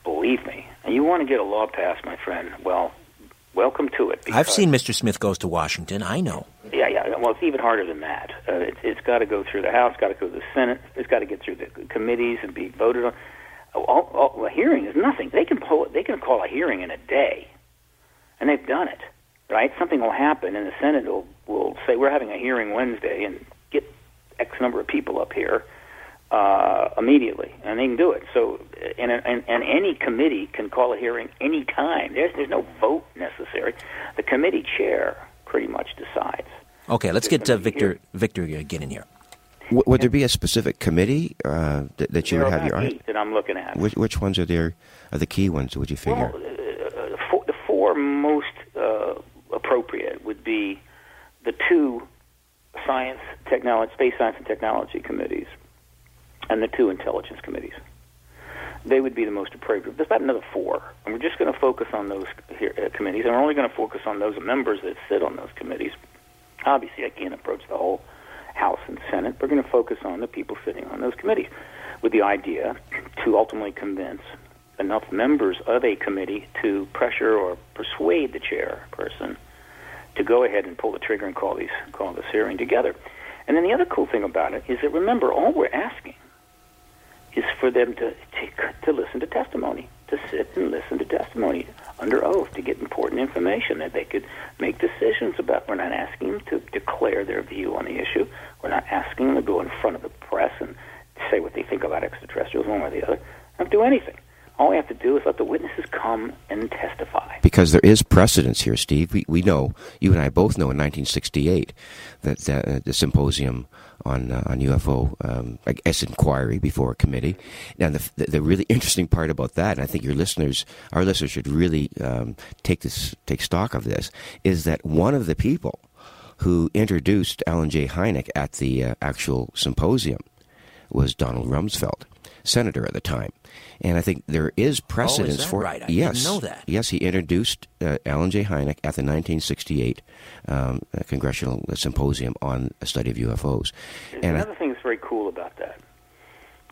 Believe me. And you want to get a law passed, my friend, well, welcome to it. I've seen Mr. Smith goes to Washington. I know. Yeah, yeah. Well, it's even harder than that. Uh, it, it's got to go through the House, got to go to the Senate, it's got to get through the committees and be voted on. All, all, a hearing is nothing. They can pull, they can call a hearing in a day, and they've done it. Right? Something will happen, and the Senate will will say we're having a hearing Wednesday, and get X number of people up here uh, immediately, and they can do it. So, and, and and any committee can call a hearing any time. There's there's no vote necessary. The committee chair pretty much decides. Okay, let's get uh, Victor Victor get in here. W- would there be a specific committee uh, that, that you there would have your eye? That I'm looking at. Which, which ones are there? Are the key ones? Would you figure? Well, uh, four, the four most uh, appropriate would be the two science, technology, space science and technology committees and the two intelligence committees. They would be the most appropriate. There's about another four, and we're just going to focus on those here, uh, committees, and we're only going to focus on those members that sit on those committees. Obviously, I can't approach the whole House and Senate. We're going to focus on the people sitting on those committees, with the idea to ultimately convince enough members of a committee to pressure or persuade the chairperson to go ahead and pull the trigger and call these call this hearing together. And then the other cool thing about it is that remember, all we're asking is for them to, to, to listen to testimony, to sit and listen to testimony under oath to get important information that they could make decisions about. We're not asking them to declare their view on the issue. We're not asking them to go in front of the press and say what they think about extraterrestrials, one way or the other. Don't do anything. All we have to do is let the witnesses come and testify. Because there is precedence here, Steve. We, we know, you and I both know in 1968 that, that uh, the symposium on uh, on UFO, um, guess, inquiry before a committee. Now, the, the, the really interesting part about that, and I think your listeners, our listeners, should really um, take this take stock of this, is that one of the people who introduced Allen J. Hynek at the uh, actual symposium was Donald Rumsfeld, senator at the time. And I think there is precedence oh, is for right? I yes, know that. Yes, he introduced uh, Allen J. Hynek at the 1968 um, uh, congressional symposium on a study of UFOs. There's and another I, thing that's very cool about that,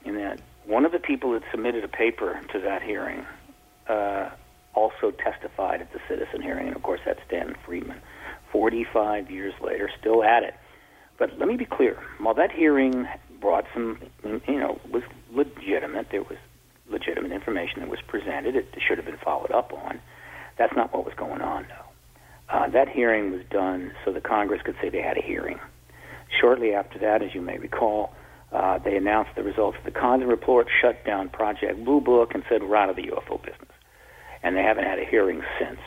in that one of the people that submitted a paper to that hearing uh, also testified at the citizen hearing, and of course that's Stan Friedman. 45 years later, still at it. But let me be clear: while that hearing brought some, you know, was legitimate, there was legitimate information that was presented. It should have been followed up on. That's not what was going on, though. Uh, that hearing was done so the Congress could say they had a hearing. Shortly after that, as you may recall, uh, they announced the results of the Condon report, shut down Project Blue Book, and said we're out of the UFO business. and they haven't had a hearing since.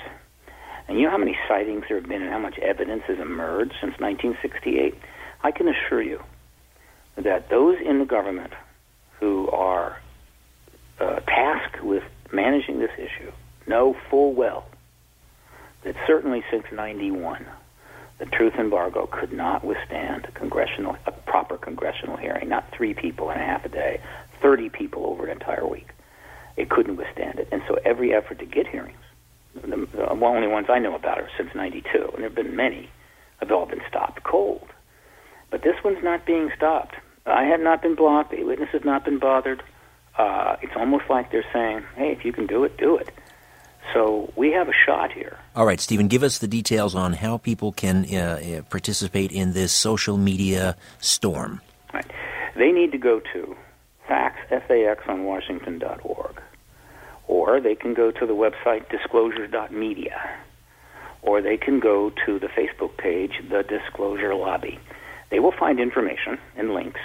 And you know how many sightings there have been and how much evidence has emerged since 1968? I can assure you that those in the government who are uh, tasked with managing this issue know full well that certainly since 91, the truth embargo could not withstand a congressional, a proper congressional hearing, not three people and a half a day, 30 people over an entire week. It couldn't withstand it. And so every effort to get hearings, the, the only ones I know about are since 92, and there have been many, have all been stopped cold. But this one's not being stopped. I have not been blocked. The witness has not been bothered. Uh, it's almost like they're saying, hey, if you can do it, do it. So we have a shot here. All right, Stephen, give us the details on how people can uh, uh participate in this social media storm. Right. They need to go to fax, F-A-X on Washington.org. Or they can go to the website disclosure.media. Or they can go to the Facebook page, The Disclosure Lobby. They will find information and links,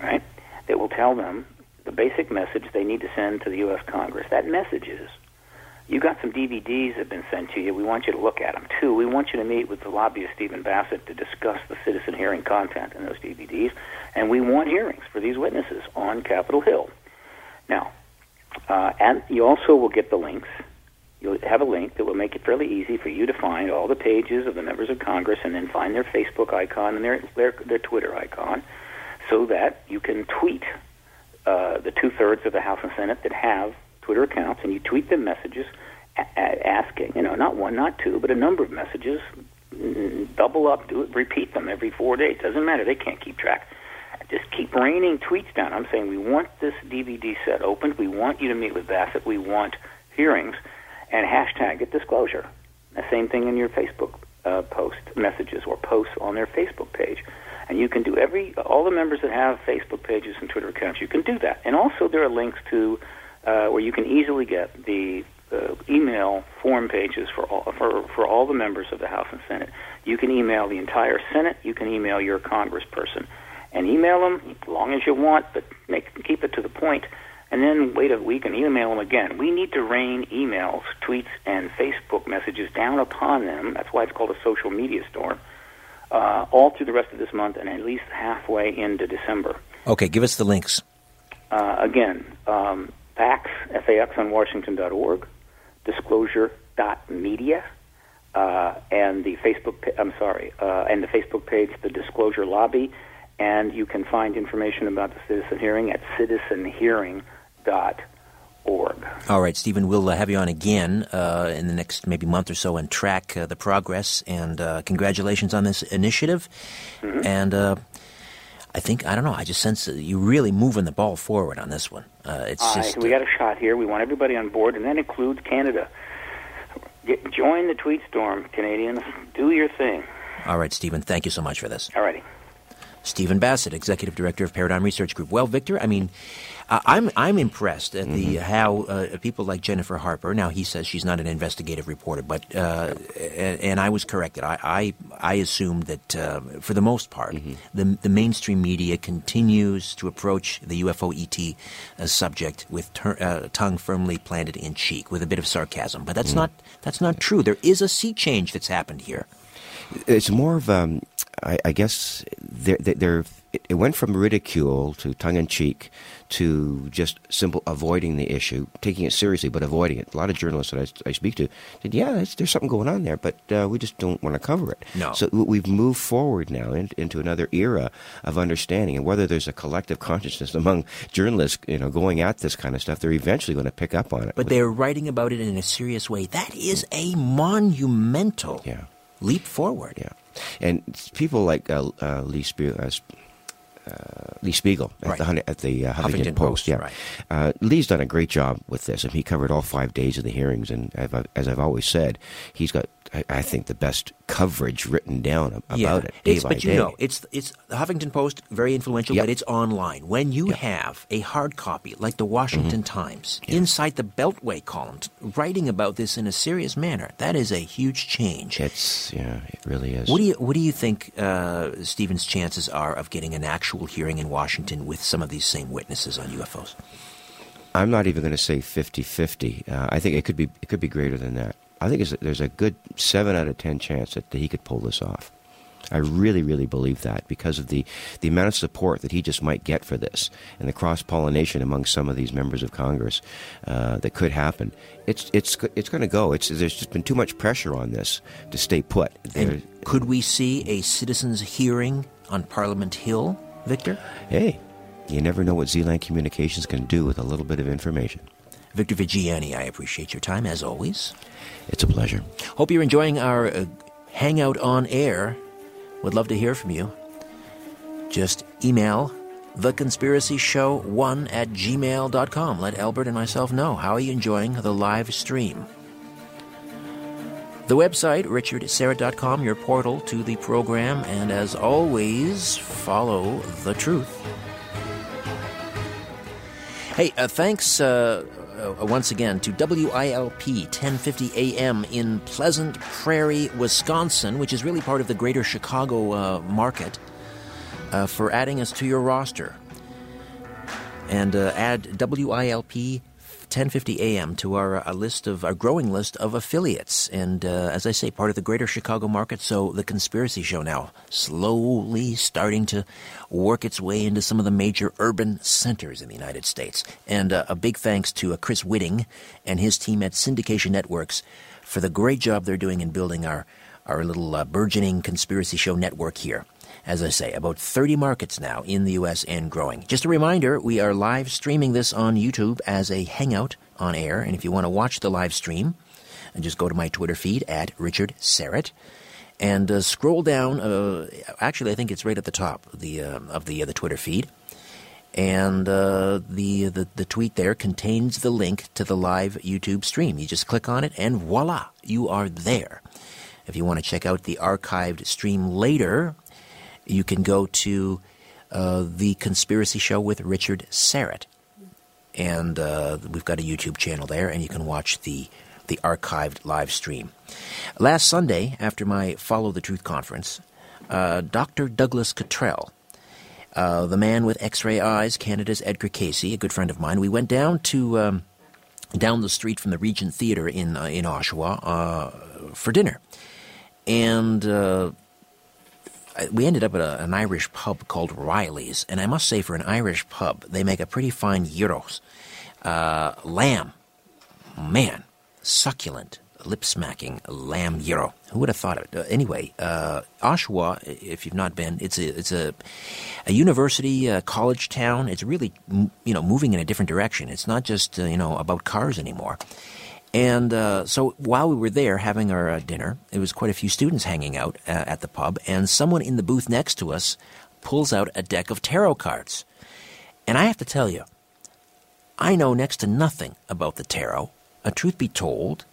right, that will tell them the basic message they need to send to the U.S. Congress. That message is you got some DVDs that have been sent to you. We want you to look at them. Two, we want you to meet with the lobbyist Stephen Bassett to discuss the citizen hearing content in those DVDs, and we want hearings for these witnesses on Capitol Hill. Now, uh, and you also will get the links. You'll have a link that will make it fairly easy for you to find all the pages of the members of Congress, and then find their Facebook icon and their their, their Twitter icon, so that you can tweet uh, the two thirds of the House and Senate that have Twitter accounts, and you tweet them messages a- asking, you know, not one, not two, but a number of messages. Mm, double up, do it, repeat them every four days. Doesn't matter; they can't keep track. Just keep raining tweets down. I'm saying we want this DVD set opened. We want you to meet with Bassett. We want hearings, and hashtag it disclosure. The same thing in your Facebook uh, post messages or posts on their Facebook page. And you can do every all the members that have Facebook pages and Twitter accounts. You can do that. And also there are links to uh, where you can easily get the uh, email form pages for all for for all the members of the House and Senate. You can email the entire Senate. You can email your congressperson, and email them as long as you want, but make keep it to the point. And then wait a week and email them again. We need to rain emails, tweets, and Facebook messages down upon them. That's why it's called a social media storm. Uh, all through the rest of this month and at least halfway into December. Okay, give us the links. Uh, again, um, fax, F-A-X on Washington.org, disclosure.media, uh, and the Facebook, pa- I'm sorry, uh, and the Facebook page, the Disclosure Lobby, and you can find information about the citizen hearing at citizenhearing.org. All right, Stephen, we'll uh, have you on again uh, in the next maybe month or so and track uh, the progress. And uh, congratulations on this initiative. Mm-hmm. And uh, I think I don't know. I just sense that you're really moving the ball forward on this one. Uh, it's just we got a shot here. We want everybody on board, and that includes Canada. Get, join the tweet storm, Canadians. Do your thing. all right, Stephen. Thank you so much for this. All righty. Stephen Bassett, executive director of Paradigm Research Group. Well, Victor, I mean, uh, I'm I'm impressed at the how uh, people like Jennifer Harper. Now he says she's not an investigative reporter, but uh, and, and I was corrected. I I, I assumed that uh, for the most part, the the mainstream media continues to approach the UFO ET uh, subject with tur- uh, tongue firmly planted in cheek, with a bit of sarcasm. But that's not that's not true. There is a sea change that's happened here. It's more of, um, I, I guess, there, there, it it went from ridicule to tongue in cheek to just simple avoiding the issue, taking it seriously but avoiding it. A lot of journalists that I, I speak to said, "Yeah, there's, there's something going on there, but uh, we just don't want to cover it." No. So we've moved forward now in, into another era of understanding, and whether there's a collective consciousness among journalists, you know, going at this kind of stuff, they're eventually going to pick up on it. But they're writing about it in a serious way. That is a monumental Yeah. leap forward. Yeah, and people like uh, uh, Lee, uh, uh, Lee Spiegel at Right. the Hun- at the uh, Huffington, Huffington Post. Post, Yeah, right. uh, Lee's done a great job with this, and he covered all five days of the hearings. And as I've, as I've always said, he's got, I, I think, the best coverage written down ab- Yeah, about it day it's, by but day. you know, it's it's the Huffington Post, very influential, Yep. but it's online. When you have a hard copy like the Washington Mm-hmm. Times inside the Beltway column, writing about this in a serious manner, that is a huge change. it's yeah, it really is. What do you what do you think uh, Stephen's chances are of getting an actual hearing in Washington with some of these same witnesses on UFOs? I'm not even going to say 50-50. Uh, I think it could be it could be greater than that. I think there's a good seven out of ten chance that, that he could pull this off. I really, really believe that because of the, the amount of support that he just might get for this and the cross pollination among some of these members of Congress uh, that could happen. It's it's it's going to go. It's there's just been too much pressure on this to stay put. Could we see a citizens' hearing on Parliament Hill, Victor? Hey, you never know what Zealand Communications can do with a little bit of information. Victor Viggiani, I appreciate your time as always. It's a pleasure. Hope you're enjoying our uh, hangout on air would love to hear from you. Just email theconspiracyshow1 at gmail.com. Let Albert and myself know how are you enjoying the live stream. The website, richardsyrett.com, your portal to the program, and as always, follow the truth. Hey, uh, thanks uh, uh, once again to WLIP 1050 AM in Pleasant Prairie, Wisconsin, which is really part of the greater Chicago uh, market, uh, for adding us to your roster. And uh, add WLIP 1050 AM to our uh, list of our growing list of affiliates. And uh, as I say, part of the greater Chicago market. So the Conspiracy Show now slowly starting to work its way into some of the major urban centers in the United States. And uh, a big thanks to uh, Chris Whitting and his team at Syndication Networks for the great job they're doing in building our our little uh, burgeoning conspiracy show network here as I say, about 30 markets now in the U.S. and growing. Just a reminder, we are live streaming this on YouTube as a hangout on air, and if you want to watch the live stream, just go to my Twitter feed at Richard Syrett and uh, scroll down. Uh, actually, I think it's right at the top of the uh, of the uh, the Twitter feed, and uh, the, the the tweet there contains the link to the live YouTube stream. You just click on it, and voila, you are there. If you want to check out the archived stream later, you can go to uh, the Conspiracy Show with Richard Syrett, and uh, we've got a YouTube channel there, and you can watch the the archived live stream. Last Sunday, after my Follow the Truth conference, uh, Dr. Douglas Cottrell, uh, the man with X-ray eyes, Canada's Edgar Cayce, a good friend of mine, we went down to um, down the street from the Regent Theatre in uh, in Oshawa uh, for dinner, and we ended up at a, an Irish pub called Riley's, and I must say, for an Irish pub, they make a pretty fine gyros. Uh, lamb, man, succulent, lip smacking lamb gyro. Who would have thought of it? Uh, anyway, uh, Oshawa, if you've not been, it's a it's a, a university uh, college town. It's really you know moving in a different direction. It's not just uh, you know about cars anymore. And uh, so while we were there having our uh, dinner, it was quite a few students hanging out uh, at the pub, and someone in the booth next to us pulls out a deck of tarot cards. And I have to tell you, I know next to nothing about the tarot. Uh, truth be told,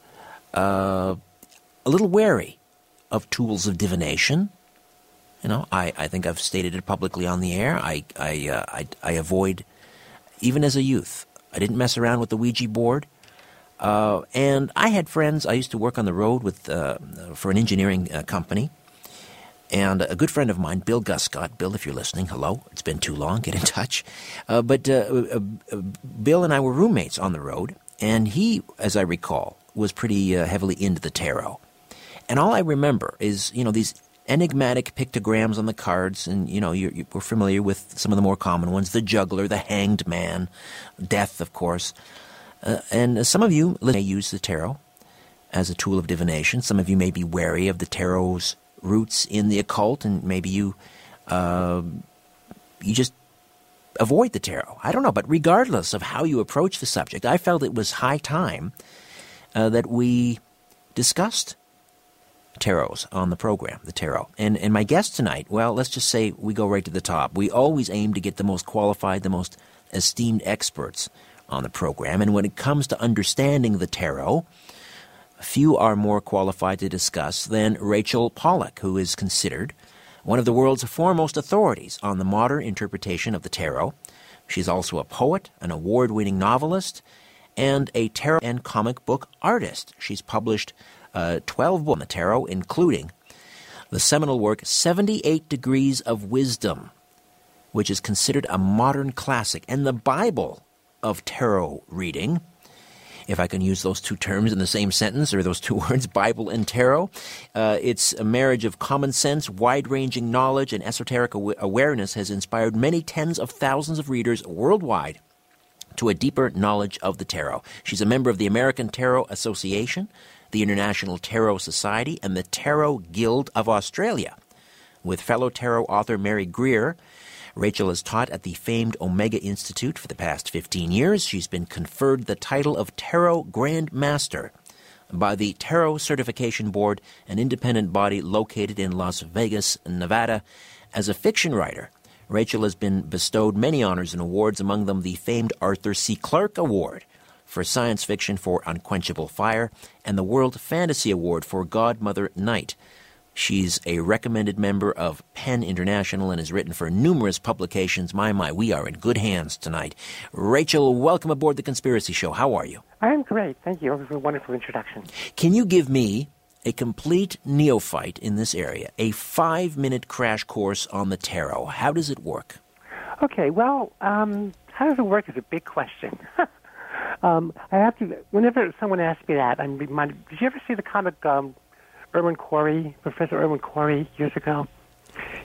uh, a little wary of tools of divination. You know, I, I think I've stated it publicly on the air. I I, uh, I I avoid, even as a youth, I didn't mess around with the Ouija board. Uh, and I had friends. I used to work on the road with uh, for an engineering uh, company, and a good friend of mine, Bill Guscott. Bill, if you're listening, hello. It's been too long. Get in touch. Uh, but uh, uh, Bill and I were roommates on the road, and he, as I recall, was pretty heavily into the tarot. And all I remember is, you know, these enigmatic pictograms on the cards, and you know, you're, you're familiar with some of the more common ones: the juggler, the hanged man, death, of course. Uh, and some of you may use the tarot as a tool of divination. Some of you may be wary of the tarot's roots in the occult, and maybe you uh, you just avoid the tarot. I don't know, but regardless of how you approach the subject, I felt it was high time uh, that we discussed tarots on the program, the tarot. And and my guest tonight, well, let's just say we go right to the top. We always aim to get the most qualified, the most esteemed experts on the program. And when it comes to understanding the tarot, few are more qualified to discuss than Rachel Pollack, who is considered one of the world's foremost authorities on the modern interpretation of the tarot. She's also a poet, an award winning novelist, and a tarot and comic book artist. She's published uh, 12 books on the tarot, including the seminal work 78 Degrees of Wisdom, which is considered a modern classic, and the Bible of tarot reading if I can use those two terms in the same sentence or those two words, Bible and tarot. Uh, it's a marriage of common sense, wide ranging knowledge, and esoteric aw- awareness has inspired many tens of thousands of readers worldwide to a deeper knowledge of the tarot. She's a member of the American Tarot Association, the International Tarot Society, and the Tarot Guild of Australia. With fellow tarot author Mary Greer, Rachel has taught at the famed Omega Institute for the past 15 years. She's been conferred the title of Tarot Grand Master by the Tarot Certification Board, an independent body located in Las Vegas, Nevada. As a fiction writer, Rachel has been bestowed many honors and awards, among them the famed Arthur C. Clarke Award for science fiction for Unquenchable Fire and the World Fantasy Award for Godmother Night. She's a recommended member of PEN International and has written for numerous publications. My, my, we are in good hands tonight. Rachel, welcome aboard The Conspiracy Show. How are you? I am great. Thank you. It was a wonderful introduction. Can you give me, a complete neophyte in this area, a five minute crash course on the tarot? How does it work? Okay, well, um, how does it work is a big question. um, I have to, whenever someone asks me that, I'm reminded, did you ever see the comic um, Irwin Corey, Professor Irwin Corey, years ago?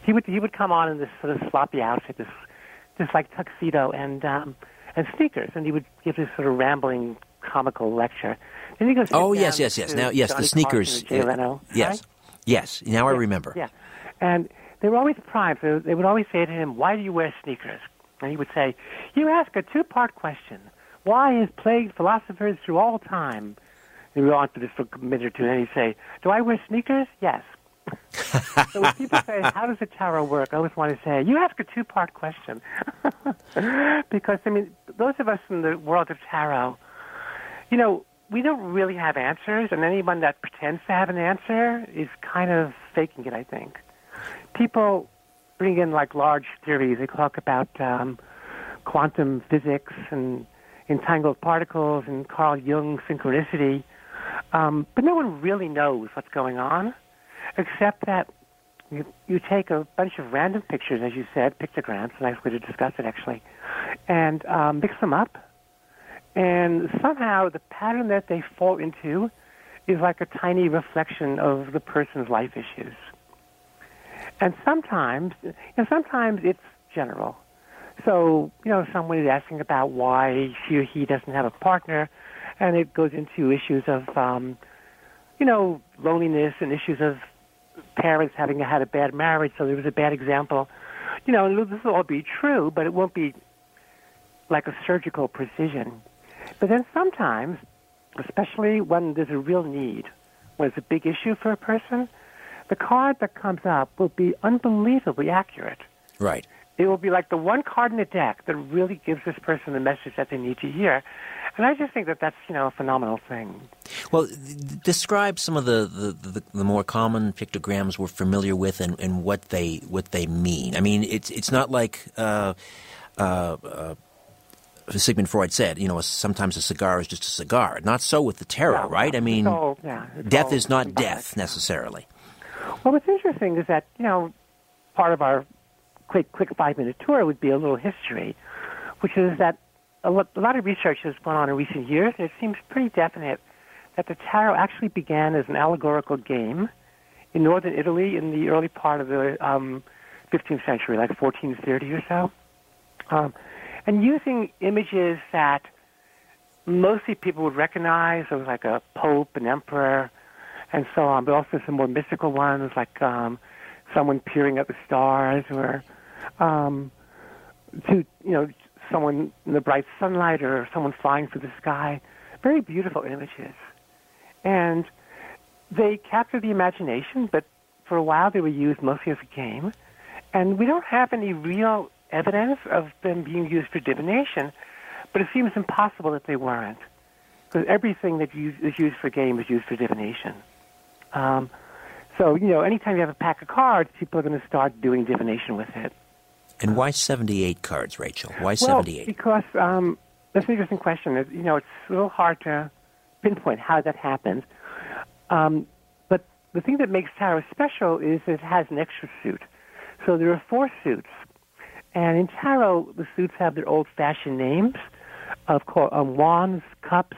He would he would come on in this sort of sloppy outfit, this this like tuxedo and um, and sneakers, and he would give this sort of rambling comical lecture. Then he goes. Oh yes, yes, yes. Now yes, Johnny the sneakers. Uh, Leno, yes, right? yes. Now I remember. Yeah, and they were always primed. So they would always say to him, "Why do you wear sneakers?" And he would say, "You ask a two-part question. Why has plagued philosophers through all time?" And he would go on to this for a minute or two, and then he'd say, "Do I wear sneakers? Yes." so when people say, "How does the tarot work?" I always want to say, "You ask a two-part question," because I mean, those of us in the world of tarot, you know, we don't really have answers, and anyone that pretends to have an answer is kind of faking it. I think people bring in like large theories. They talk about um, quantum physics and entangled particles and Carl Jung synchronicity, um, but no one really knows what's going on, except that you, you take a bunch of random pictures, as you said, pictograms, a nice way to discuss it actually, and um, mix them up, and somehow the pattern that they fall into is like a tiny reflection of the person's life issues. And sometimes, and sometimes it's general. So, you know, someone is asking about why she or he doesn't have a partner, and it goes into issues of, um, you know, loneliness and issues of parents having had a bad marriage, so there was a bad example. You know, this will all be true, but it won't be like a surgical precision. But then sometimes, especially when there's a real need, when it's a big issue for a person, the card that comes up will be unbelievably accurate. Right. It will be like the one card in the deck that really gives this person the message that they need to hear. And I just think that that's, you know, a phenomenal thing. Well, th- describe some of the, the, the, the more common pictograms we're familiar with and, and what they what they mean. I mean, it's it's not like uh, uh, uh, Sigmund Freud said, you know, sometimes a cigar is just a cigar. Not so with the tarot, Yeah, right? I mean, all- yeah, death is not death necessarily. Well, what's interesting is that, you know, part of our quick, quick five minute tour would be a little history, which is that a lot, of research has gone on in recent years, and it seems pretty definite that the tarot actually began as an allegorical game in northern Italy in the early part of the um, 15th century, like 1430 or so. Um, and using images that mostly people would recognize, of like a pope, an emperor, and so on, but also some more mystical ones like um, someone peering at the stars or um, to you know someone in the bright sunlight or someone flying through the sky. Very beautiful images, and they capture the imagination. But for a while, they were used mostly as a game, and we don't have any real evidence of them being used for divination. But it seems impossible that they weren't, because everything that is used for game is used for divination. Um, so, you know, anytime you have a pack of cards, people are going to start doing divination with it. And why 78 cards, Rachel? Why 78? Well, because um, that's an interesting question. It, you know, it's a little hard to pinpoint how that happens. Um, but the thing that makes tarot special is it has an extra suit. So there are four suits. And in tarot, the suits have their old fashioned names. of co- um, wands, cups,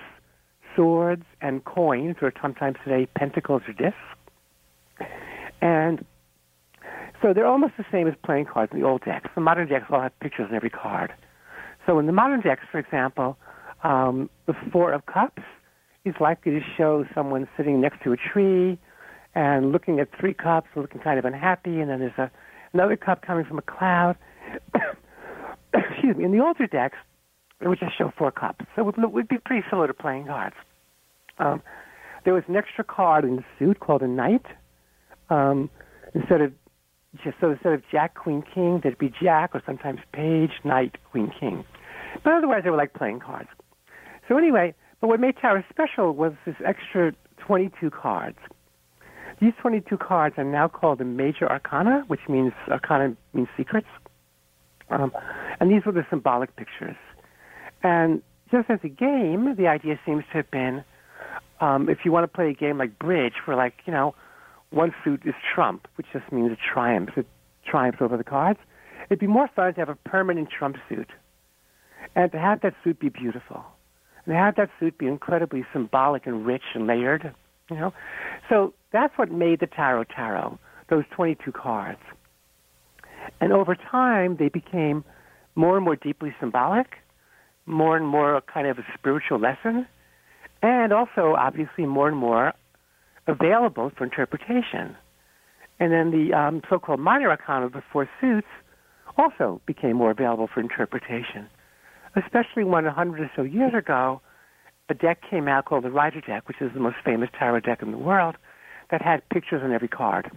swords, and coins, or sometimes today pentacles or discs. And so they're almost the same as playing cards in the old decks. The modern decks all have pictures in every card. So in the modern decks, for example, um, the Four of Cups is likely to show someone sitting next to a tree and looking at three cups, looking kind of unhappy, and then there's a, another cup coming from a cloud. Excuse me. In the older decks, it would just show four cups. So it would, would be pretty similar to playing cards. Um, there was an extra card in the suit called a knight. Um, instead of so instead of Jack, Queen, King, there'd be Jack or sometimes Page, Knight, Queen, King. But otherwise, they were like playing cards. So anyway, but what made tarot special was this extra 22 cards. These 22 cards are now called the Major Arcana, which means Arcana means secrets. Um, and these were the symbolic pictures. And just as a game, the idea seems to have been um, if you want to play a game like bridge, where like you know, one suit is trump, which just means it triumphs, it triumphs over the cards. It'd be more fun to have a permanent trump suit, and to have that suit be beautiful, and to have that suit be incredibly symbolic and rich and layered. You know, so that's what made the tarot tarot. Those 22 cards, and over time they became more and more deeply symbolic, more and more kind of a spiritual lesson and also obviously more and more available for interpretation. And then the um, so-called minor arcana, the four suits, also became more available for interpretation, especially when 100 or so years ago, a deck came out called the Rider deck, which is the most famous tarot deck in the world, that had pictures on every card,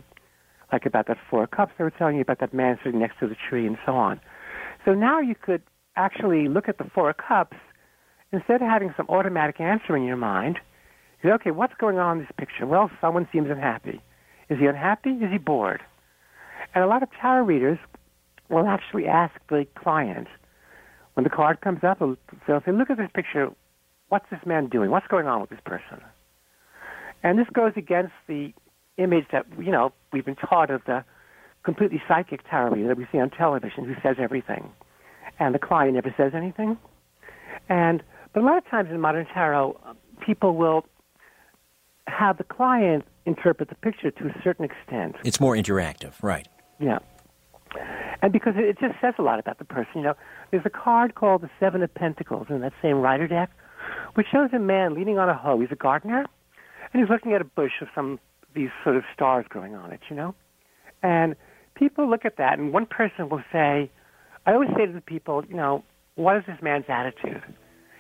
like about that four of cups they were telling you about that man sitting next to the tree and so on. So now you could actually look at the four of cups instead of having some automatic answer in your mind, okay, what's going on in this picture? Well, someone seems unhappy. Is he unhappy? Is he bored? And a lot of tarot readers will actually ask the client, when the card comes up, they'll say, look at this picture. What's this man doing? What's going on with this person? And this goes against the image that, you know, we've been taught of the completely psychic tarot reader that we see on television who says everything. And the client never says anything. And but a lot of times in modern tarot, people will have the client interpret the picture to a certain extent. It's more interactive, right? Yeah. And because it just says a lot about the person. You know, there's a card called the Seven of Pentacles in that same Rider deck, which shows a man leaning on a hoe. He's a gardener, and he's looking at a bush with some these sort of stars growing on it. You know, and people look at that, and one person will say, "I always say to the people, you know, what is this man's attitude?"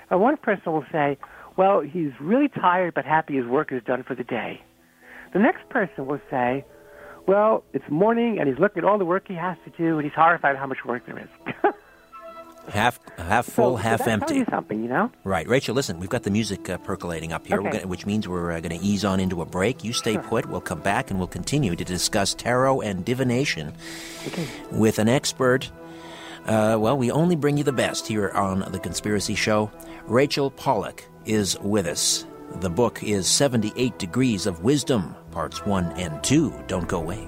And one person will say, well, he's really tired but happy his work is done for the day. The next person will say, well, it's morning and he's looking at all the work he has to do and he's horrified at how much work there is. half half full, so, half so empty. You something, you know. Right, Rachel. Listen, we've got the music uh, percolating up here, okay. gonna, which means we're uh, going to ease on into a break. You stay sure. put. We'll come back and we'll continue to discuss tarot and divination okay. with an expert. Uh, well, we only bring you the best here on the Conspiracy Show. Rachel Pollack is with us. The book is 78 Degrees of Wisdom, Parts 1 and 2. Don't go away.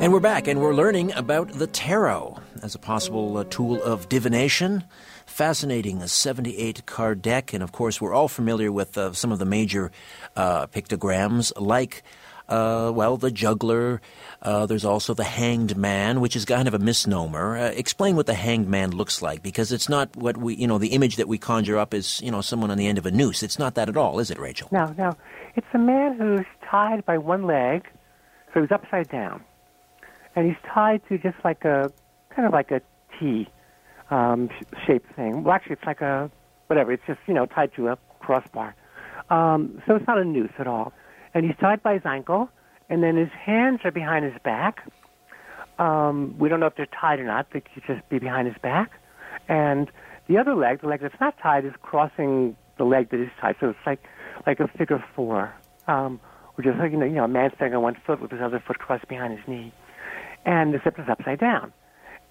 And we're back, and we're learning about the tarot as a possible uh, tool of divination. Fascinating, a 78 card deck, and of course, we're all familiar with uh, some of the major uh, pictograms, like uh, well, the juggler. Uh, there's also the hanged man, which is kind of a misnomer. Uh, explain what the hanged man looks like, because it's not what we, you know, the image that we conjure up is, you know, someone on the end of a noose. It's not that at all, is it, Rachel? No, no. It's a man who's tied by one leg, so he's upside down, and he's tied to just like a kind of like a T um, shaped thing. Well, actually, it's like a whatever. It's just you know tied to a crossbar. Um, so it's not a noose at all and he's tied by his ankle, and then his hands are behind his back. Um, we don't know if they're tied or not; they could just be behind his back. And the other leg, the leg that's not tied, is crossing the leg that is tied. So it's like like a figure four, um, which is like you know, you know, a man standing on one foot with his other foot crossed behind his knee, and the scepter is upside down.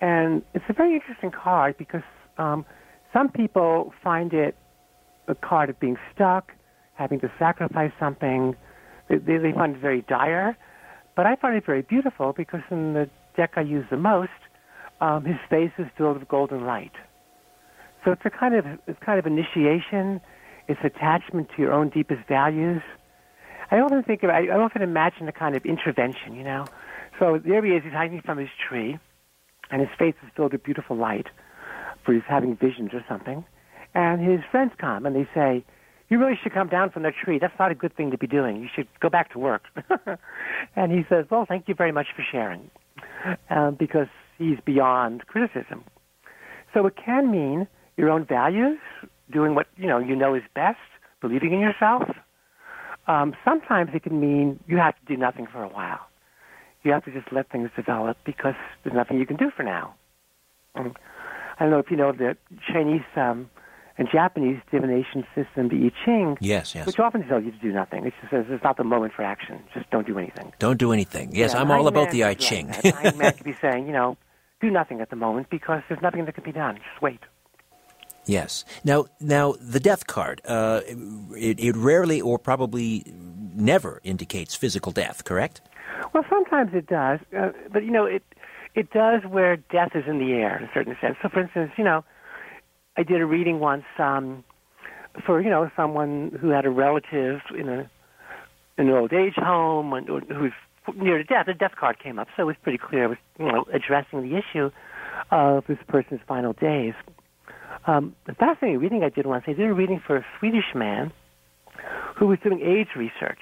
And it's a very interesting card because um, some people find it a card of being stuck, having to sacrifice something they, they find it very dire, but I find it very beautiful because in the deck I use the most, um, his face is filled with golden light. So it's a kind of it's kind of initiation. It's attachment to your own deepest values. I often think of I often imagine a kind of intervention, you know. So there he is, he's hanging from his tree, and his face is filled with beautiful light, for he's having visions or something. And his friends come and they say, "You really should come down from the tree. That's not a good thing to be doing. You should go back to work." and he says, "Well, thank you very much for sharing," um, because he's beyond criticism. So it can mean your own values, doing what you know you know is best, believing in yourself. Um, sometimes it can mean you have to do nothing for a while. You have to just let things develop because there's nothing you can do for now. I don't know if you know the Chinese um, and Japanese divination system, the I Ching. Yes, yes. Which often tells you to do nothing. It just says it's not the moment for action. Just don't do anything. Don't do anything. Yes, Yeah, I'm all about the I like Ching. Man could be saying, you know, do nothing at the moment because there's nothing that can be done. Just wait. Yes. Now, now the death card. Uh, it, it rarely, or probably never, indicates physical death. Correct? Well, sometimes it does, uh, but you know, it it does where death is in the air in a certain sense. So, for instance, you know, I did a reading once um, for you know someone who had a relative in a in an old age home and who's near to death. The death card came up, so it was pretty clear. It was you know addressing the issue of this person's final days. Um, the fascinating reading I did once, I did a reading for a Swedish man who was doing AIDS research,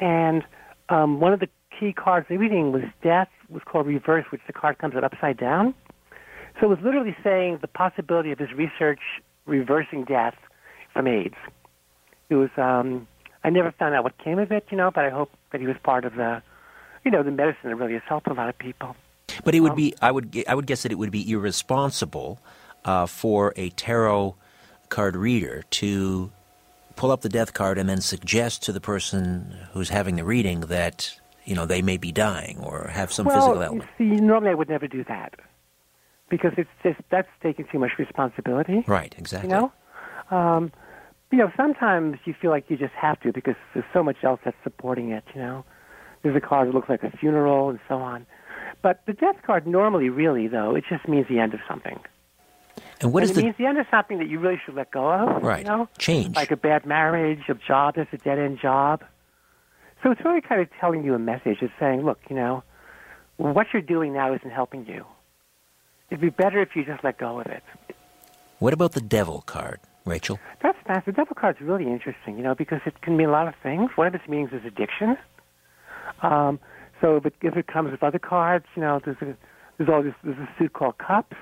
and um, one of the key cards in the reading was death was called reverse, which the card comes out upside down. So it was literally saying the possibility of his research reversing death from AIDS. It was um, I never found out what came of it, you know, but I hope that he was part of the, you know, the medicine that really has helped a lot of people. But it would be. I would, I would guess that it would be irresponsible uh, for a tarot card reader to pull up the death card and then suggest to the person who's having the reading that you know they may be dying or have some well, physical ailment. see, normally I would never do that because it's just that's taking too much responsibility. Right. Exactly. You know, um, you know, sometimes you feel like you just have to because there's so much else that's supporting it. You know, there's a card that looks like a funeral and so on. But the death card normally, really, though, it just means the end of something. And what and is it the means the end of something that you really should let go of. Right. You know, change? like a bad marriage, a job that's a dead end job. So it's really kind of telling you a message. It's saying, look, you know, what you're doing now isn't helping you. It'd be better if you just let go of it. What about the devil card, Rachel? That's fascinating. The devil card's really interesting, you know, because it can mean a lot of things. One of its meanings is addiction. Um, so if it, if it comes with other cards, you know, there's a, there's all this there's a suit called cups,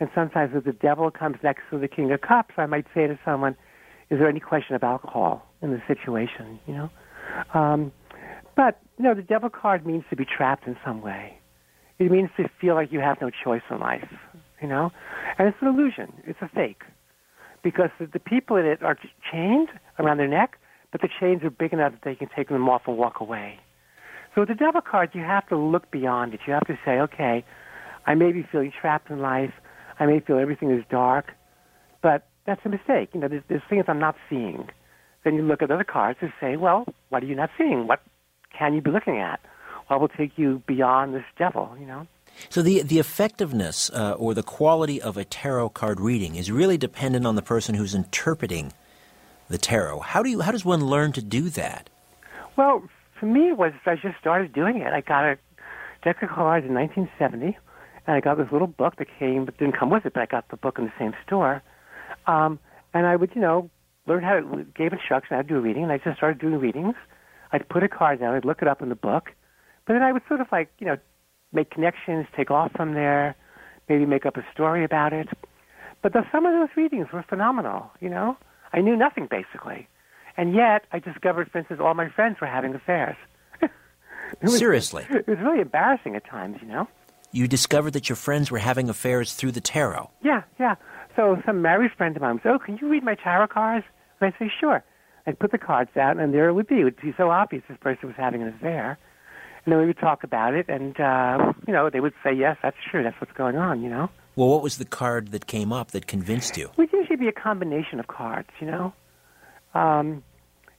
and sometimes if the devil comes next to the king of cups, I might say to someone, "Is there any question of alcohol in the situation?" You know, um, but you know, the devil card means to be trapped in some way. It means to feel like you have no choice in life. You know, and it's an illusion. It's a fake because the, people in it are chained around their neck, but the chains are big enough that they can take them off and walk away. So with the devil card, you have to look beyond it. You have to say, okay, I may be feeling trapped in life. I may feel everything is dark, but that's a mistake. You know, there's, there's things I'm not seeing. Then you look at other cards and say, well, what are you not seeing? What can you be looking at? What will take you beyond this devil, you know? So the the effectiveness uh, or the quality of a tarot card reading is really dependent on the person who's interpreting the tarot. How do you how does one learn to do that? Well, for me, it was I just started doing it. I got a deck of cards in 1970, and I got this little book that came, but didn't come with it. But I got the book in the same store, um, and I would, you know, learn how to gave instructions how to do a reading, and I just started doing readings. I'd put a card down, I'd look it up in the book, but then I would sort of like, you know, make connections, take off from there, maybe make up a story about it. But the, some of those readings were phenomenal. You know, I knew nothing basically. And yet, I discovered, for instance, all my friends were having affairs. It was- Seriously, It was really embarrassing at times, you know? you discovered that your friends were having affairs through the tarot. Yeah, yeah. So some married friend of mine say, oh, can you read my tarot cards? And I'd say, sure. I'd put the cards out, and there it would be. It would be so obvious this person was having an affair. And then we would talk about it, and, uh, you know, they would say, yes, that's true. That's what's going on, you know? Well, what was the card that came up that convinced you? It would usually be a combination of cards, you know? Um,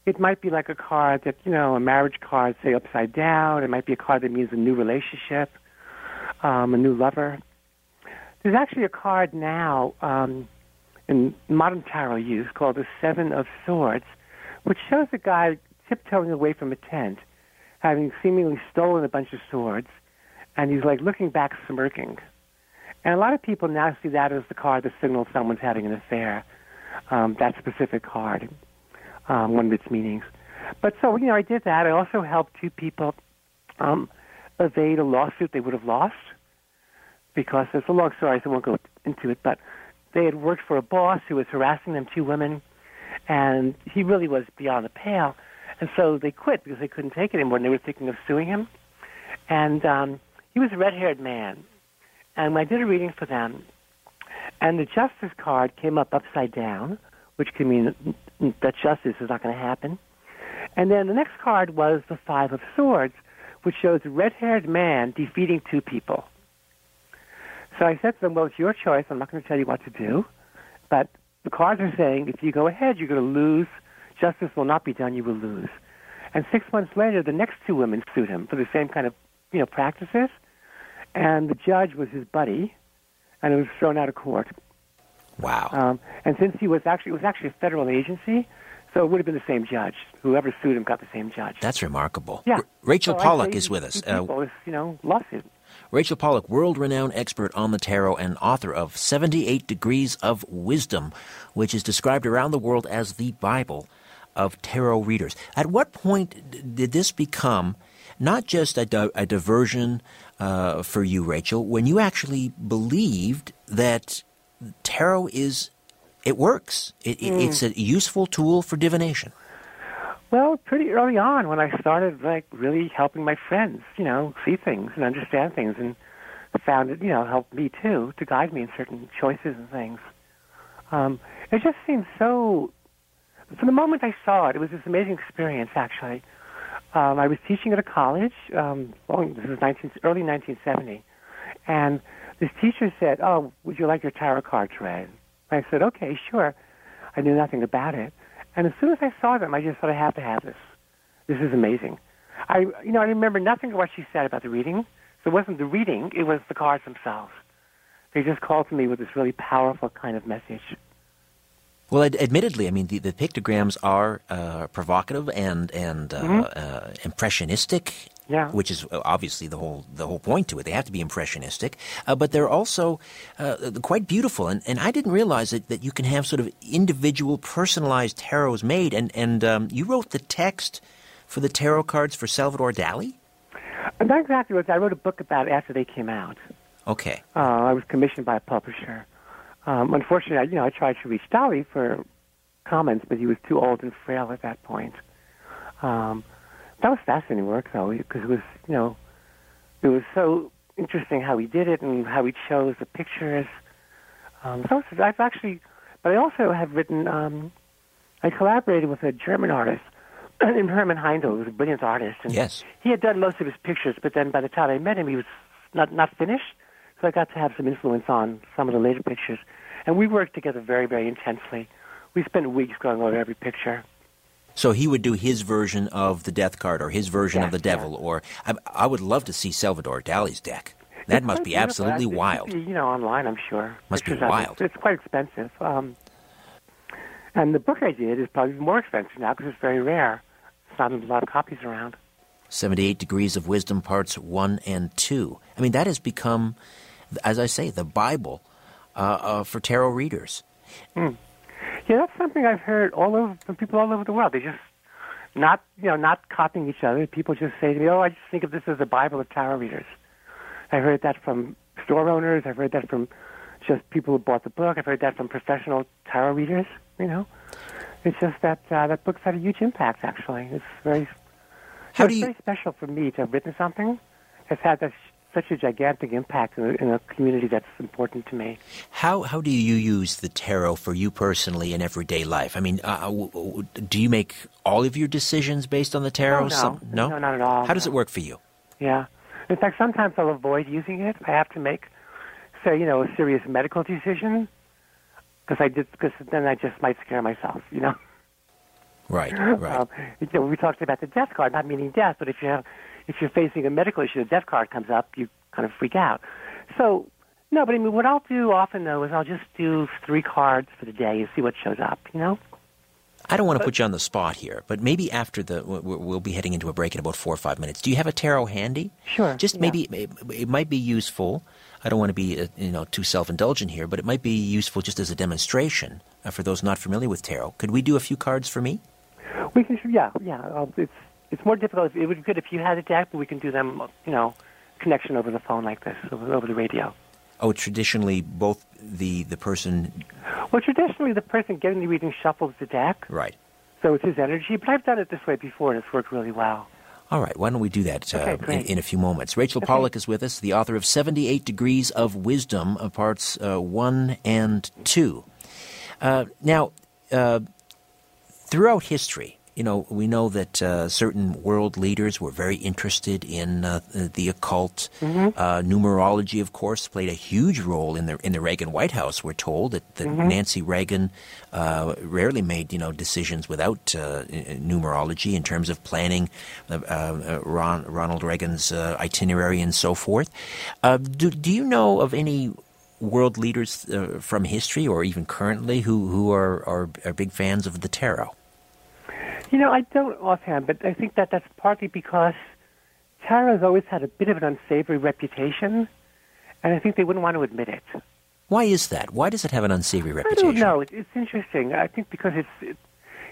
it might be like a card that, you know, a marriage card, say, upside down. It might be a card that means a new relationship, um, a new lover. There's actually a card now um, in modern tarot use called the Seven of Swords, which shows a guy tiptoeing away from a tent, having seemingly stolen a bunch of swords, and he's like looking back, smirking. And a lot of people now see that as the card that signals someone's having an affair. Um, that specific card, um, one of its meanings. But so you know, I did that. I also helped two people um, evade a lawsuit they would have lost because it's a long story, so I won't go into it. But they had worked for a boss who was harassing them, two women, and he really was beyond the pale. And so they quit because they couldn't take it anymore, and they were thinking of suing him. And um, he was a red-haired man. And I did a reading for them, and the justice card came up upside down, which can mean that justice is not going to happen. And then the next card was the Five of Swords, which shows a red-haired man defeating two people. So I said to them, well, it's your choice. I'm not going to tell you what to do. But the cards are saying if you go ahead, you're going to lose. Justice will not be done. You will lose. And six months later, the next two women sued him for the same kind of, you know, practices. And the judge was his buddy, and it was thrown out of court. Wow. Um, and since he was actually, it was actually a federal agency, so it would have been the same judge. Whoever sued him got the same judge. That's remarkable. Yeah. R- Rachel So Pollack is with us. Uh, people, you know, lawsuit. Rachel Pollack, world renowned expert on the tarot and author of 78 Degrees of Wisdom, which is described around the world as the Bible of tarot readers. At what point did this become not just a, di- a diversion uh, for you, Rachel, when you actually believed that tarot is, it works? It, it- It's a useful tool for divination. Well, pretty early on when I started like really helping my friends, you know, see things and understand things and found it, you know, helped me too to guide me in certain choices and things. Um, it just seemed so from the moment I saw it, it was this amazing experience actually. Um, I was teaching at a college, um, well, this was 19, early 1970, and this teacher said, "Oh, would you like your tarot cards read?" I said, "Okay, sure." I knew nothing about it, and as soon as I saw them, I just thought I have to have this. This is amazing. I, you know, I remember nothing of what she said about the reading. So it wasn't the reading; it was the cards themselves. They just called to me with this really powerful kind of message. Well, ad- admittedly, I mean the, the pictograms are uh, provocative and and uh, uh, impressionistic, Yeah. which is uh, obviously the whole the whole point to it. They have to be impressionistic, uh, but they're also uh, quite beautiful. And, and I didn't realize that, that you can have sort of individual, personalized tarots made. And and um, you wrote the text for the tarot cards for Salvador Dali. Not exactly I wrote a book about it after they came out. Okay, Uh, I was commissioned by a publisher. Um, unfortunately, I, you know, I tried to reach Dali for comments, but he was too old and frail at that point. Um, that was fascinating work, though, because it was, you know, it was so interesting how he did it and how he chose the pictures. Um, so it's- I've actually, but I also have written. Um, I collaborated with a German artist, named Hermann Haindl, who was a brilliant artist, and yes, he had done most of his pictures, but then by the time I met him, he was not not finished. So I got to have some influence on some of the later pictures, and we worked together very, very intensely. We spent weeks going over every picture. so he would do his version of the Death card or his version of the Devil, or I, I would love to see Salvador Dali's deck. That It's must be absolutely wild. be, you know, online, I'm sure. Must be Pictures wild. It's quite expensive. Um, and the book I did is probably more expensive now because it's very rare. It's not a lot of copies around. 78 Degrees of Wisdom, parts 1 and 2. I mean, that has become, as I say, the Bible uh, uh, for tarot readers. Yeah, that's something I've heard all over from people all over the world. They just not you know not copying each other. People just say to me, "Oh, I just think of this as the Bible of tarot readers." I've heard that from store owners. I've heard that from just people who bought the book. I've heard that from professional tarot readers. You know, it's just that uh, that book's had a huge impact. Actually, it's very How do you- very special for me to have written something that's had this, such a gigantic impact in a, in a community that's important to me. How, how do you use the tarot for you personally in everyday life? I mean, uh, w- w- do you make all of your decisions based on the tarot? Oh, no. Some- no? No, not at all, How does no. it work for you? Yeah. In fact, sometimes I'll avoid using it. I have to make, say, you know, a serious medical decision because I did because then I just might scare myself. You know. Right, right. Um, you know, we talked about the death card, not meaning death, but if you have, if you're facing a medical issue, the death card comes up, you kind of freak out. So, No, but I mean, what I'll do often though is I'll just do three cards for the day and see what shows up. You know. I don't want to put you on the spot here, but maybe after the we'll be heading into a break in about four or five minutes. Do you have a tarot handy? Sure. Just yeah. maybe it, it might be useful. I don't want to be uh, you know too self indulgent here, but it might be useful just as a demonstration uh, for those not familiar with tarot. Could we do a few cards for me? We can. Yeah, yeah. It's it's more difficult. It would be good if you had a deck, but we can do them. You know, connection over the phone like this, over, the radio. Oh, traditionally, both the the person. Well, traditionally, the person getting the reading shuffles the deck. Right. So it's his energy, but I've done it this way before, and it's worked really well. All right, why don't we do that okay, uh, in, in, a few moments? Rachel okay. Pollack is with us, the author of 78 Degrees of Wisdom, uh, parts uh, 1 and 2. Uh, now, uh, throughout history, you know, we know that uh, certain world leaders were very interested in uh, the occult. Mm-hmm. Uh, numerology, of course, played a huge role in the in the Reagan White House. We're told that, that mm-hmm. Nancy Reagan uh, rarely made you know decisions without uh, numerology in terms of planning uh, Ron, Ronald Reagan's itinerary and so forth. do do you know of any world leaders from history or even currently who who are, are, are big fans of the tarot? You know, I don't offhand, but I think that that's partly because tarot's always had a bit of an unsavory reputation, and I think they wouldn't want to admit it. Why is that? Why does it have an unsavory reputation? I don't know. It, it's interesting. I think because it's, it,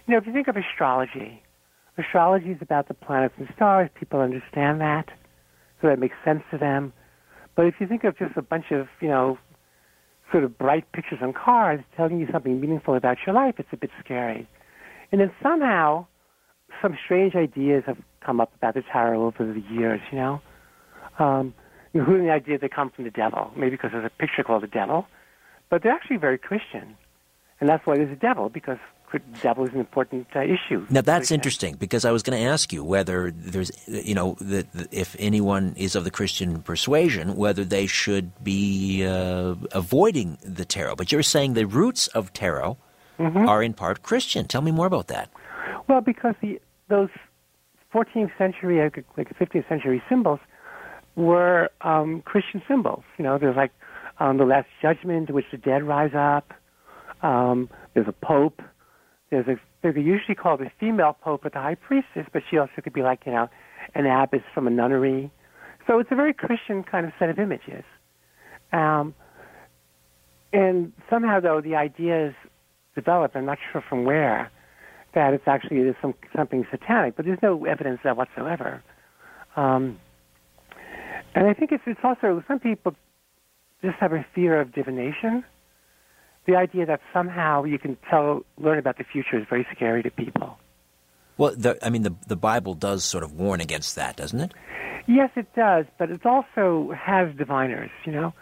you know, if you think of astrology, astrology is about the planets and stars. People understand that, so that makes sense to them. But if you think of just a bunch of, you know, sort of bright pictures on cards telling you something meaningful about your life, it's a bit scary. And then somehow, some strange ideas have come up about the tarot over the years, you know. Um, including the idea they come from the devil, maybe because there's a picture called the devil. But they're actually very Christian. And that's why there's a devil, because the devil is an important uh, issue. Now, that's interesting, because I was going to ask you whether there's, you know, the, the, if anyone is of the Christian persuasion, whether they should be uh, avoiding the tarot. But you're saying the roots of tarot mm-hmm. are in part Christian. Tell me more about that. Well, because the, those 14th century, like 15th century symbols were um, Christian symbols. You know, there's like um, the Last Judgment, in which the dead rise up. Um, there's a pope. There's a they're usually called a female pope, but the high priestess, but she also could be like you know an abbess from a nunnery. So it's a very Christian kind of set of images. Um, and somehow, though, the ideas developed. I'm not sure from where that it's actually there's some something satanic, but there's no evidence of that whatsoever. Um, and I think it's it's also some people just have a fear of divination. The idea that somehow you can tell learn about the future is very scary to people. Well, the, I mean, the the Bible does sort of warn against that, doesn't it? Yes, it does, but it also has diviners. You know,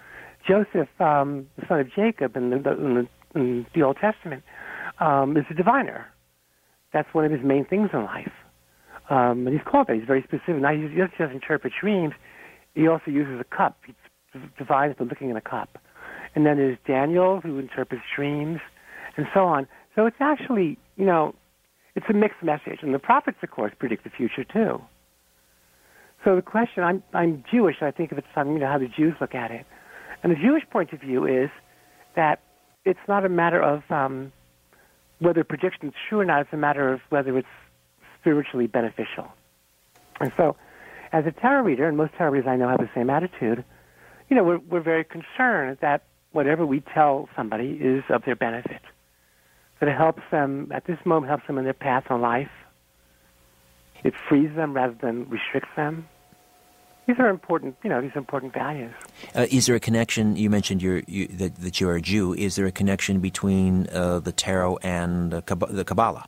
Joseph, um, the son of Jacob, in the, in the, in the Old Testament, um, is a diviner. That's one of his main things in life. Um, and he's called that. He's very specific. Now, he doesn't just interpret dreams. He also uses a cup. He divines by looking in a cup. And then there's Daniel, who interprets dreams, and so on. So it's actually, you know, it's a mixed message. And the prophets, of course, predict the future, too. So the question, I'm, I'm Jewish, I think of it from, you know, how the Jews look at it. And the Jewish point of view is that it's not a matter of um, whether prediction is true or not. It's a matter of whether it's spiritually beneficial. And so, as a tarot reader, and most tarot readers I know have the same attitude, you know, we're, we're very concerned that whatever we tell somebody is of their benefit. That it helps them, at this moment, helps them in their path in life. It frees them rather than restricts them. These are important, you know, these important values. Uh, is there a connection? You mentioned you're, you, that, that you're a Jew. Is there a connection between uh, the tarot and uh, the Kabbalah?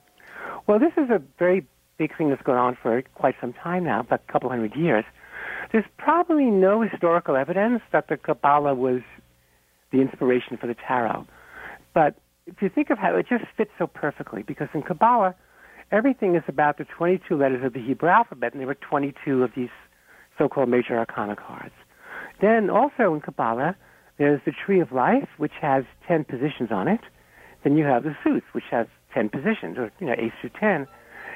Well, this is a very big thing that's going on for quite some time now, about a couple hundred years. There's probably no historical evidence that the Kabbalah was the inspiration for the tarot. But if you think of how it just fits so perfectly, because in Kabbalah, everything is about the 22 letters of the Hebrew alphabet, and there were 22 of these so-called major arcana cards. Then also in Kabbalah, there's the Tree of Life, which has 10 positions on it. Then you have the Suits, which has 10 positions, or, you know, 8 through 10.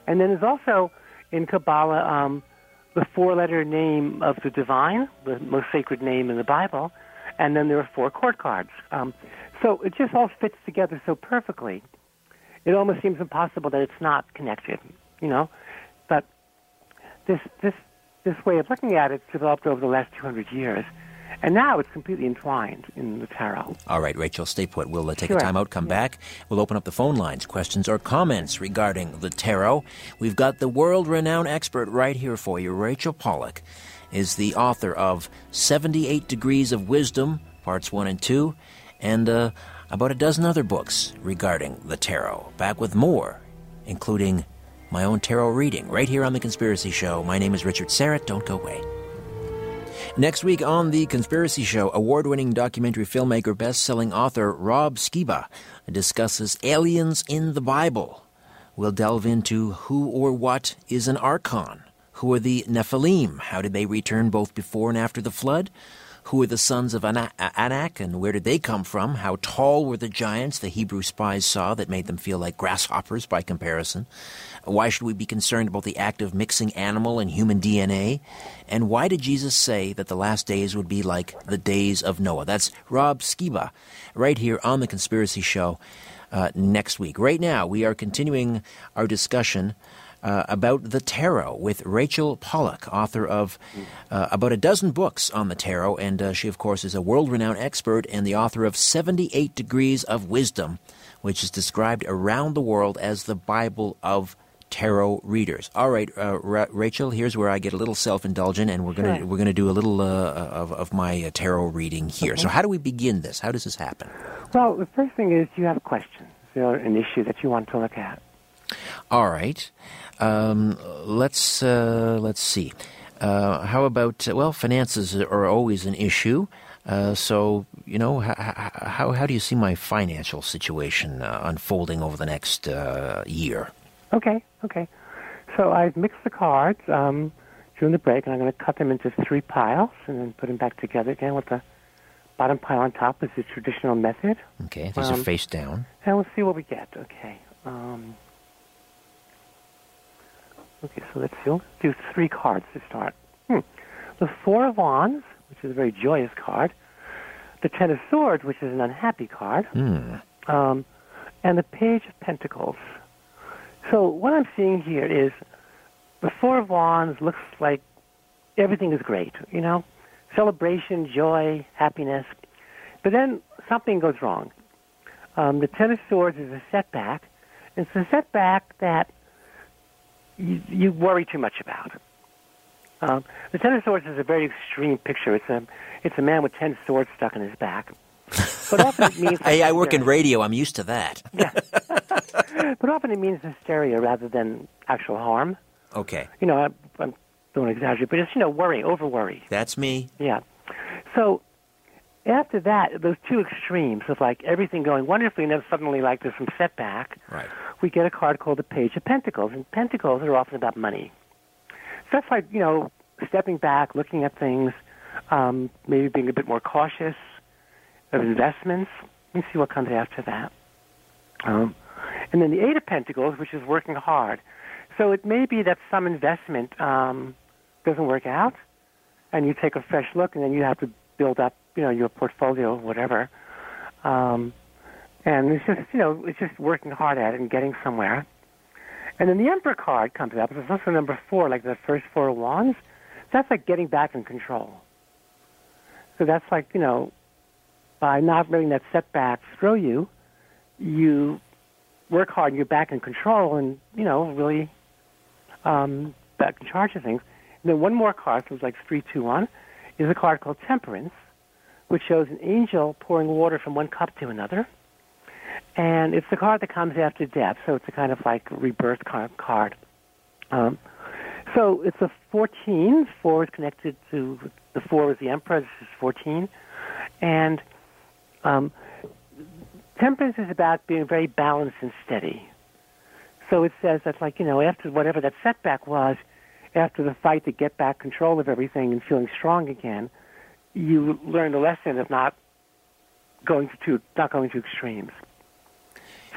And then there's also in Kabbalah um, the four-letter name of the divine, the most sacred name in the Bible, and then there are four court cards. Um, so it just all fits together so perfectly. It almost seems impossible that it's not connected, you know. But this this this way of looking at it's developed over the last 200 years, and now it's completely entwined in the tarot. All right, Rachel, stay put. We'll uh, take Sure. a time out, come back. We'll open up the phone lines, questions or comments regarding the tarot. We've got the world renowned expert right here for you. Rachel Pollack is the author of 78 Degrees of Wisdom, parts 1 and 2, and uh, about a dozen other books regarding the tarot. Back with more, including my own tarot reading, right here on The Conspiracy Show. My name is Richard Syrett. Don't go away. Next week on The Conspiracy Show, award winning documentary filmmaker, best selling author Rob Skiba discusses aliens in the Bible. We'll delve into who or what is an archon. Who are the Nephilim? How did they return both before and after the flood? Who are the sons of Ana- Anak and where did they come from? How tall were the giants the Hebrew spies saw that made them feel like grasshoppers by comparison? Why should we be concerned about the act of mixing animal and human DNA? And why did Jesus say that the last days would be like the days of Noah? That's Rob Skiba, right here on The Conspiracy Show uh, next week. Right now, we are continuing our discussion. Uh, about the tarot with Rachel Pollack, author of uh, about a dozen books on the tarot, and uh, she, of course, is a world renowned expert and the author of 78 Degrees of Wisdom, which is described around the world as the Bible of tarot readers. All right, uh, Ra- Rachel, here's where I get a little self-indulgent, and we're gonna Sure. we're gonna do a little uh, of of my uh, tarot reading here. So, how do we begin this? How does this happen? Well, the first thing is you have questions or an issue that you want to look at. All right, um, let's uh, let's see. Uh, how about well, finances are always an issue. Uh, so you know, h- how how do you see my financial situation uh, unfolding over the next uh, year? Okay, okay. So I've mixed the cards um, during the break, and I'm going to cut them into three piles and then put them back together again with the bottom pile on top is the traditional method. Okay, these are Um, face down. And we'll see what we get. Okay. Um, okay, so let's see. We'll do three cards to start. Hmm. The Four of Wands, which is a very joyous card. The Ten of Swords, which is an unhappy card. Hmm. Um, and the Page of Pentacles. So what I'm seeing here is the Four of Wands looks like everything is great, you know? Celebration, joy, happiness. But then something goes wrong. Um, the Ten of Swords is a setback. It's a setback that you, you worry too much about. Um, the Ten of Swords is a very extreme picture. It's a, it's a man with ten swords stuck in his back. But often it means Hey, I work in radio. I'm used to that. Yeah, but often it means hysteria rather than actual harm. Okay, You know, I, I don't exaggerate, but it's you know worry, over worry. that's me. Yeah. So after that, those two extremes of like everything going wonderfully and then suddenly like there's some setback, Right. We get a card called the Page of Pentacles. And Pentacles are often about money. So that's like, you know, stepping back, looking at things, um, maybe being a bit more cautious of investments. Let me see what comes after that. Um, and then the Eight of Pentacles, which is working hard. So it may be that some investment um, doesn't work out, and you take a fresh look, and then you have to build up, you know, your portfolio, whatever. Um, and it's just, you know, it's just working hard at it and getting somewhere. And then the Emperor card comes up. It's also number four, like the first four wands. That's like getting back in control. So that's like, you know, by not letting that setback throw you, you work hard and you're back in control and, you know, really um, back in charge of things. And then one more card, so it's like three, two, one, is a card called Temperance, which shows an angel pouring water from one cup to another. And it's the card that comes after death, so it's a kind of like rebirth car- card. Um, so it's a 14. Four is connected to the four is the emperor. This is 14, and um, temperance is about being very balanced and steady. So it says that, like you know, after whatever that setback was, after the fight to get back control of everything and feeling strong again, you learn the lesson of not going to too, not going to extremes.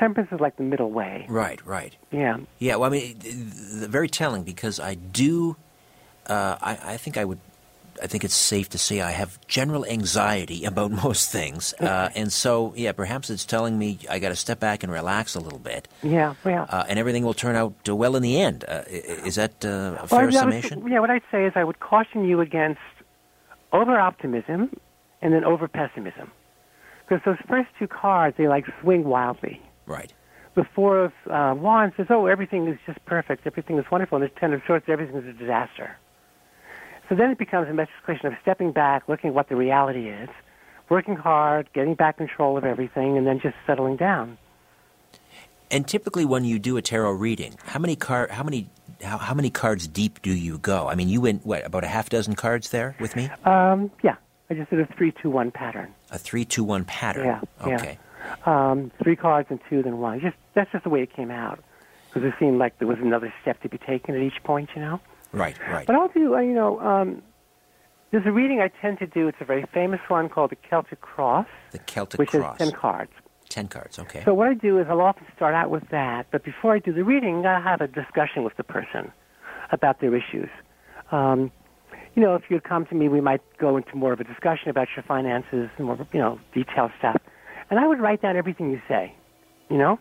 Temperance is like the middle way. Right, right. Yeah. Yeah, well, I mean, very telling because I do. Uh, I, I think I would I think it's safe to say I have general anxiety about most things, uh, and so yeah, perhaps it's telling me I got to step back and relax a little bit. Yeah, yeah. Uh, and everything will turn out uh, well in the end. Uh, is that uh, a Well, fair would- summation? yeah, what I'd say is I would caution you against over optimism and then over pessimism. Because those first two cards, they like swing wildly. Right. The Four of uh, Wands says, oh, everything is just perfect, everything is wonderful. And the Ten of Swords, everything is a disaster. So then it becomes a question of stepping back, looking at what the reality is, working hard, getting back control of everything, and then just settling down. And typically, when you do a tarot reading, how many card, how many, how, how many cards deep do you go? I mean, you went what about a half dozen cards there with me? Um, yeah, I just did a three-two-one pattern. A three, two, one pattern. Yeah, yeah. Um, three cards and two then one. Just that's just the way it came out because it seemed like there was another step to be taken at each point, you know. Right. Right. But I'll do, uh, you know, um, there's a reading I tend to do. It's a very famous one called the Celtic Cross, the Celtic which cross. is ten cards. Ten cards. Okay. So what I do is I'll often start out with that, but before I do the reading, I have a discussion with the person about their issues. Um, you know, if you'd come to me, we might go into more of a discussion about your finances and more, you know, detailed stuff. And I would write down everything you say, you know?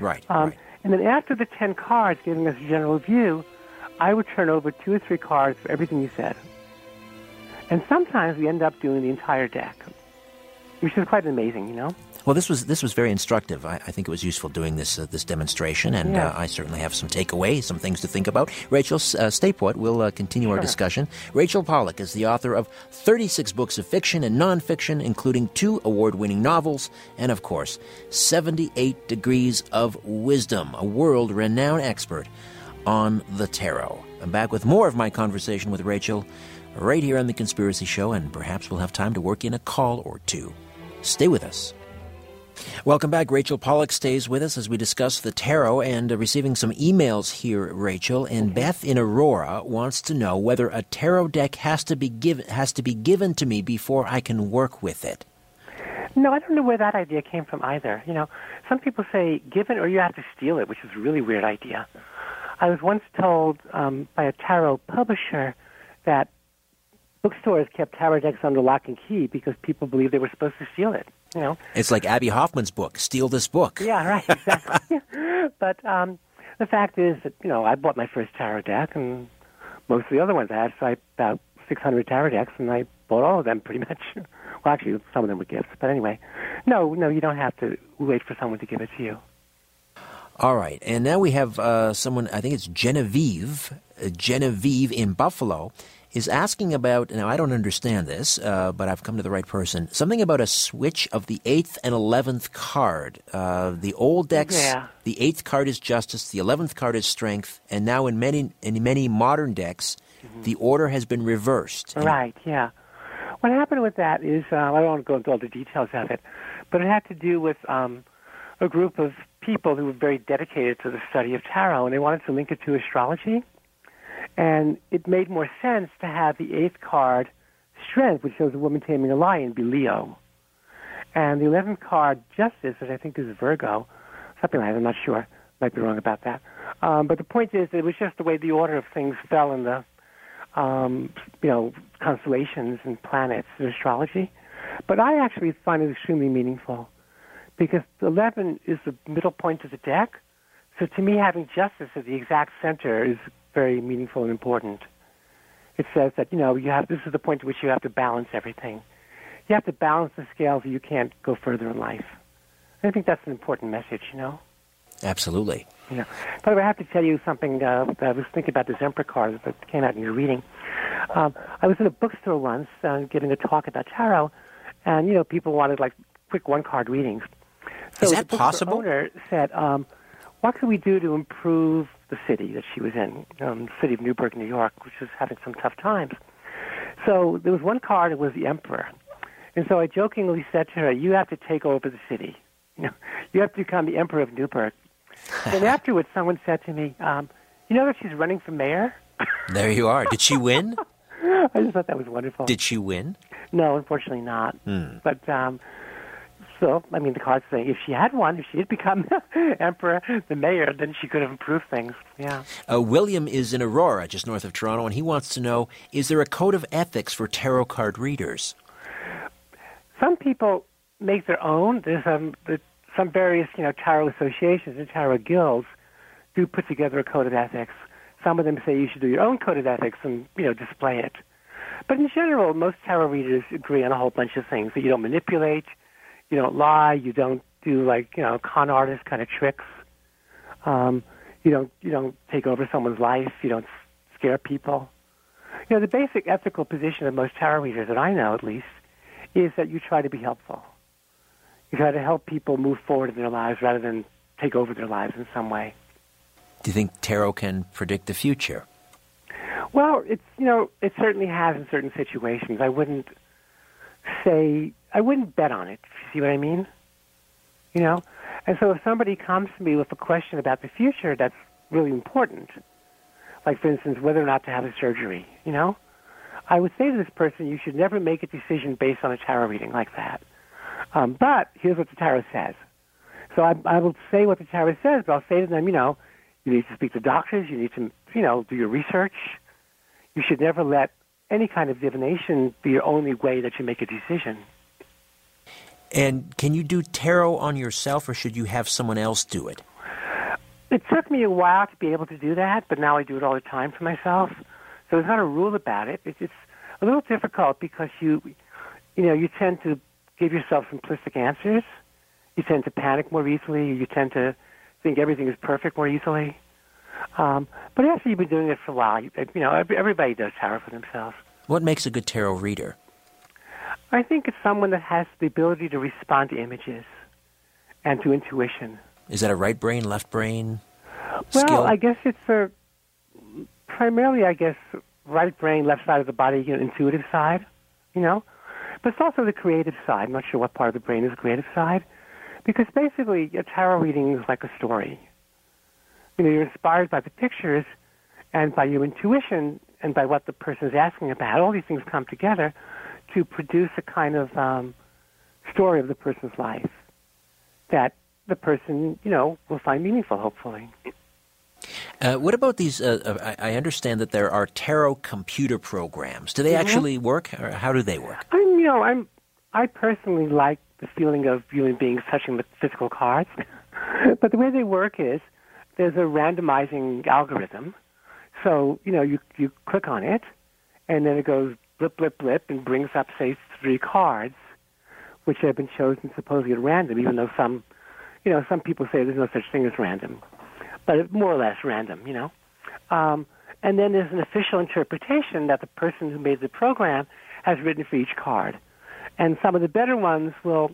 right. Um, right. And then after the 10 cards, giving us a general view, I would turn over two or three cards for everything you said. And sometimes we end up doing the entire deck, which is quite amazing, you know? Well, this was this was very instructive. I, I think it was useful doing this uh, this demonstration, and Yeah. uh, I certainly have some takeaways, some things to think about. Rachel, uh, stay put. We'll uh, continue our discussion. Rachel Pollack is the author of 36 books of fiction and nonfiction, including two award-winning novels, and of course, 78 degrees of wisdom. A world-renowned expert on the tarot. I'm back with more of my conversation with Rachel right here on the Conspiracy Show, and perhaps we'll have time to work in a call or two. Stay with us. Welcome back. Rachel Pollack stays with us as we discuss the tarot and uh, receiving some emails here, Rachel. And Beth in Aurora wants to know whether a tarot deck has to be given has to be given to me before I can work with it. No, I don't know where that idea came from either. You know, some people say given or you have to steal it, which is a really weird idea. I was once told um, by a tarot publisher that bookstores kept tarot decks under lock and key because people believed they were supposed to steal it. You know, It's like Abbie Hoffman's book, Steal This Book. Yeah, right, exactly. but um, the fact is that, you know, I bought my first tarot deck, and most of the other ones I had, so I about 600 tarot decks, and I bought all of them pretty much. well, actually, some of them were gifts. But anyway, no, no, you don't have to wait for someone to give it to you. All right. And now we have uh, someone, I think it's Genevieve, uh, Genevieve in Buffalo, is asking about, now I don't understand this, uh, but I've come to the right person, something about a switch of the 8th and 11th card. Uh, the old decks, Yeah. the 8th card is justice, the 11th card is strength, and now in many, in many modern decks, the order has been reversed. And- Right, yeah. What happened with that is, uh, I don't want to go into all the details of it, but it had to do with um, a group of people who were very dedicated to the study of tarot, and they wanted to link it to astrology. And it made more sense to have the eighth card, Strength, which shows a woman taming a lion, be Leo. And the eleventh card, Justice, which I think is Virgo, something like that, I'm not sure. Might be wrong about that. Um, but the point is, it was just the way the order of things fell in the um, you know, constellations and planets in astrology. But I actually find it extremely meaningful because 11 is the middle point of the deck. So to me, having justice at the exact center is very meaningful and important. It says that, you know, you have, this is the point at which you have to balance everything. You have to balance the scales or you can't go further in life. I think that's an important message, you know? Absolutely. Yeah. By the way, I have to tell you something. Uh, I was thinking about this Emperor card that came out in your reading. Um, I was in a bookstore once uh, giving a talk about tarot, and you know, people wanted like quick one-card readings. So Is the that bookstore possible? Owner said, um, "What can we do to improve the city that she was in, um, the city of Newburgh, New York, which was having some tough times?" So there was one card. It was the Emperor, and so I jokingly said to her, "You have to take over the city. You know, you have to become the Emperor of Newburgh." and afterwards, someone said to me, um, "You know that she's running for mayor." There you are. Did she win? I just thought that was wonderful. Did she win? No, unfortunately not. Hmm. But um, still, I mean, the card's saying if she had one, if she had become emperor, the mayor, then she could have improved things. Yeah. Uh, William is in Aurora, just north of Toronto, and he wants to know: Is there a code of ethics for tarot card readers? Some people make their own. There's um, some various, you know, tarot associations and tarot guilds do put together a code of ethics. Some of them say you should do your own code of ethics and, you know, display it. But in general, most tarot readers agree on a whole bunch of things that you don't manipulate, you don't lie, you don't do like, you know, con artist kind of tricks. Um, you don't you don't take over someone's life, you don't scare people. You know, the basic ethical position of most tarot readers that I know at least is that you try to be helpful. You try to help people move forward in their lives rather than take over their lives in some way. Do you think tarot can predict the future? Well, it's you know it certainly has in certain situations. I wouldn't say I wouldn't bet on it. See what I mean? You know, and so if somebody comes to me with a question about the future, that's really important. Like for instance, whether or not to have a surgery. You know, I would say to this person, you should never make a decision based on a tarot reading like that. Um, but here's what the tarot says. So I, I will say what the tarot says, but I'll say to them, you know, you need to speak to doctors. You need to, you know, do your research. You should never let any kind of divination be your only way that you make a decision. And can you do tarot on yourself, or should you have someone else do it? It took me a while to be able to do that, but now I do it all the time for myself. So there's not a rule about it. It's, it's a little difficult because you, you know, you tend to give yourself simplistic answers. You tend to panic more easily. You tend to think everything is perfect more easily. Um, but after you've been doing it for a while, you, you know, everybody does tarot for themselves. What makes a good tarot reader? I think it's someone that has the ability to respond to images and to intuition. Is that a right brain, left brain? Well, skill? I guess it's a primarily, I guess, right brain, left side of the body, you know, intuitive side, you know. But it's also the creative side. I'm not sure what part of the brain is the creative side, because basically a tarot reading is like a story. You know, you're inspired by the pictures and by your intuition and by what the person is asking about. All these things come together to produce a kind of um, story of the person's life that the person, you know, will find meaningful, hopefully. Uh, what about these? Uh, uh, I, I, understand that there are tarot computer programs. Do they mm-hmm. actually work, or how do they work? I'm, you know, I'm, I personally like the feeling of human beings touching the physical cards, but the way they work is there's a randomizing algorithm. So you know, you you click on it, and then it goes blip blip blip and brings up say three cards, which have been chosen supposedly at random, even though some, you know, some people say there's no such thing as random but more or less random, you know. Um, and then there's an official interpretation that the person who made the program has written for each card. And some of the better ones will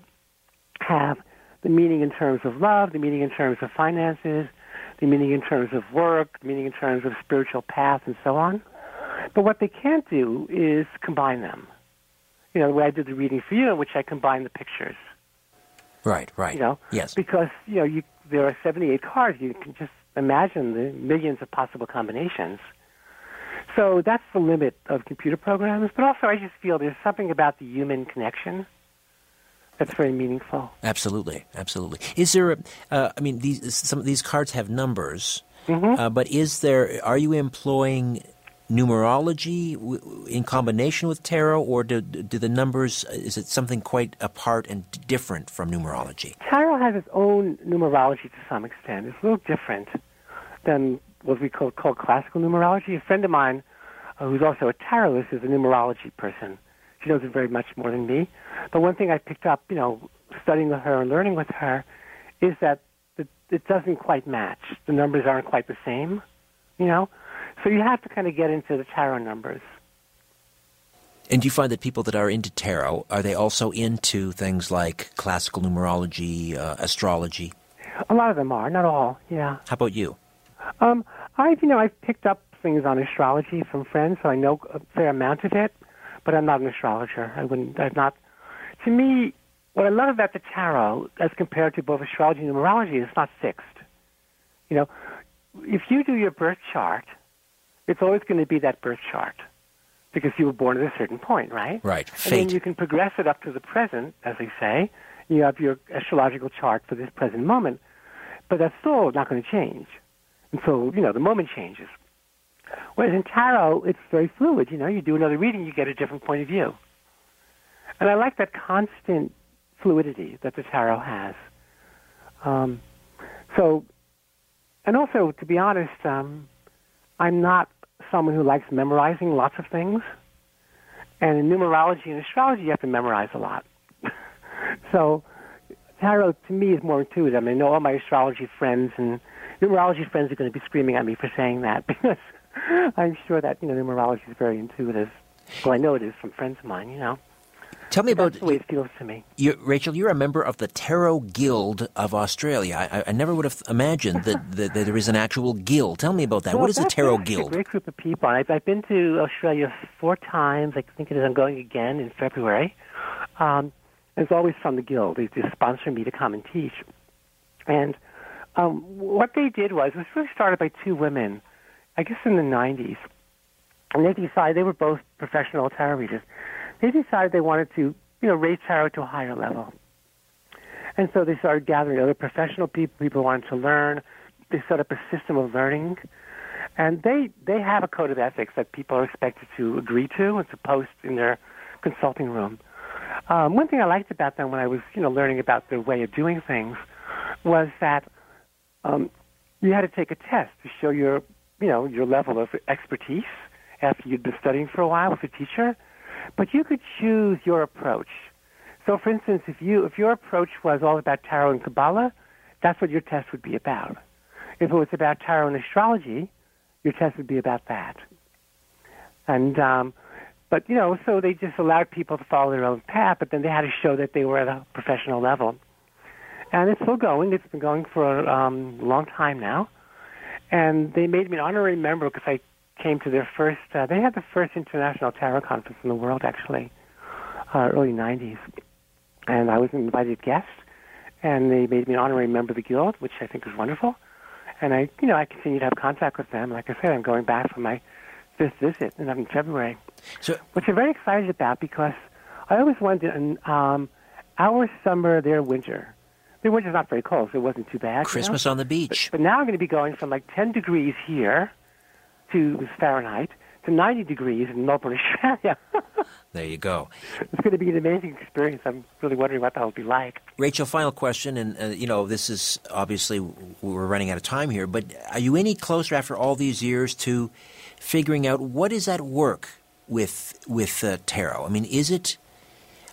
have the meaning in terms of love, the meaning in terms of finances, meaning in terms of work, meaning in terms of spiritual path, and so on. But what they can't do is combine them. You know, the way I did the reading for you, in which I combined the pictures. Right, right. You know, yes. Because you know, you there are 78 cards. You can just imagine the millions of possible combinations. So that's the limit of computer programs. But also, I just feel there's something about the human connection that's very meaningful. Absolutely, absolutely. Is there? A, uh, I mean, these some of these cards have numbers, mm-hmm. uh, but is there? Are you employing numerology w- in combination with tarot, or do, do the numbers? Is it something quite apart and different from numerology? Tarot has its own numerology to some extent. It's a little different than what we call, call classical numerology. A friend of mine, uh, who's also a tarotist, is a numerology person. She knows it very much more than me. But one thing I picked up, you know, studying with her and learning with her, is that it doesn't quite match. The numbers aren't quite the same, you know. So you have to kind of get into the tarot numbers. And do you find that people that are into tarot are they also into things like classical numerology, uh, astrology? A lot of them are, not all. Yeah. How about you? Um, I've you know I've picked up things on astrology from friends, so I know a fair amount of it. But I'm not an astrologer. I wouldn't. I'm not. To me, what I love about the tarot, as compared to both astrology and numerology, is it's not fixed. You know, if you do your birth chart, it's always going to be that birth chart because you were born at a certain point, right? Right. Fate. And then you can progress it up to the present, as they say, You have your astrological chart for this present moment, but that's still not going to change. And so, you know, the moment changes. Whereas in tarot, it's very fluid. You know, you do another reading, you get a different point of view. And I like that constant fluidity that the tarot has. Um, so, and also, to be honest, um, I'm not someone who likes memorizing lots of things. And in numerology and astrology, you have to memorize a lot. so, tarot to me is more intuitive. I, mean, I know all my astrology friends and numerology friends are going to be screaming at me for saying that because I'm sure that you know numerology is very intuitive. Well, I know it is from friends of mine. You know. Tell me about the way it feels to me. You, Rachel, you're a member of the Tarot Guild of Australia. I, I never would have imagined that, that, that, there is an actual guild. Tell me about that. Well, what is the Tarot Guild? A great group of people. I've, I've been to Australia four times. I think it is. I'm going again in February. Um, it's always from the guild. They just sponsor me to come and teach. And um, what they did was it was really started by two women, I guess in the 90s. And they decided they were both professional tarot readers they decided they wanted to, you know, raise tarot to a higher level. And so they started gathering other professional people, people who wanted to learn. They set up a system of learning. And they, they have a code of ethics that people are expected to agree to and to post in their consulting room. Um, one thing I liked about them when I was, you know, learning about their way of doing things was that um, you had to take a test to show your, you know, your level of expertise after you'd been studying for a while with a teacher. But you could choose your approach. So, for instance, if you if your approach was all about tarot and Kabbalah, that's what your test would be about. If it was about tarot and astrology, your test would be about that. And um, but you know, so they just allowed people to follow their own path, but then they had to show that they were at a professional level. And it's still going. It's been going for um, a long time now. And they made me an honorary member because I came to their first. Uh, they had the first international tarot conference in the world, actually, uh, early '90s, and I was an invited guest. And they made me an honorary member of the guild, which I think is wonderful. And I, you know, I continue to have contact with them. Like I said, I'm going back for my fifth visit in, in February, so, which I'm very excited about because I always wanted um, our summer, their winter. Their winter's not very cold, so it wasn't too bad. Christmas you know? on the beach. But, but now I'm going to be going from like 10 degrees here to Fahrenheit to 90 degrees in Melbourne, Australia. there you go. It's going to be an amazing experience. I'm really wondering what that will be like. Rachel, final question, and uh, you know this is obviously we're running out of time here, but are you any closer after all these years to figuring out what is at work with with uh, tarot? I mean, is it?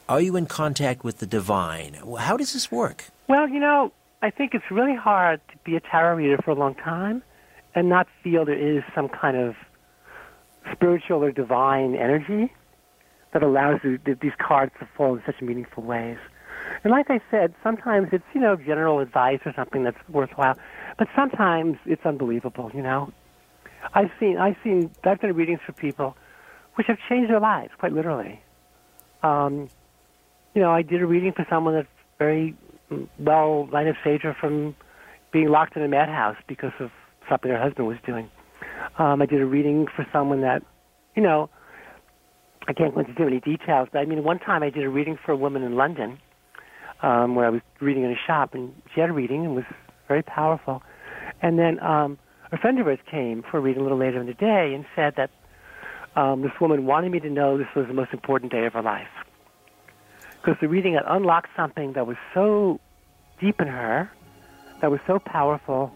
Are you in contact with the divine? How does this work? Well, you know, I think it's really hard to be a tarot reader for a long time and not feel there is some kind of spiritual or divine energy that allows these cards to fall in such meaningful ways. And like I said, sometimes it's, you know, general advice or something that's worthwhile, but sometimes it's unbelievable, you know. I've seen, I've seen, I've done readings for people which have changed their lives, quite literally. Um, you know, I did a reading for someone that's very well line of sager from being locked in a madhouse because of something her husband was doing. Um, I did a reading for someone that, you know, I can't go into too many details, but I mean, one time I did a reading for a woman in London um, where I was reading in a shop, and she had a reading and was very powerful. And then um, a friend of hers came for a reading a little later in the day and said that um, this woman wanted me to know this was the most important day of her life. Because the reading had unlocked something that was so deep in her, that was so powerful,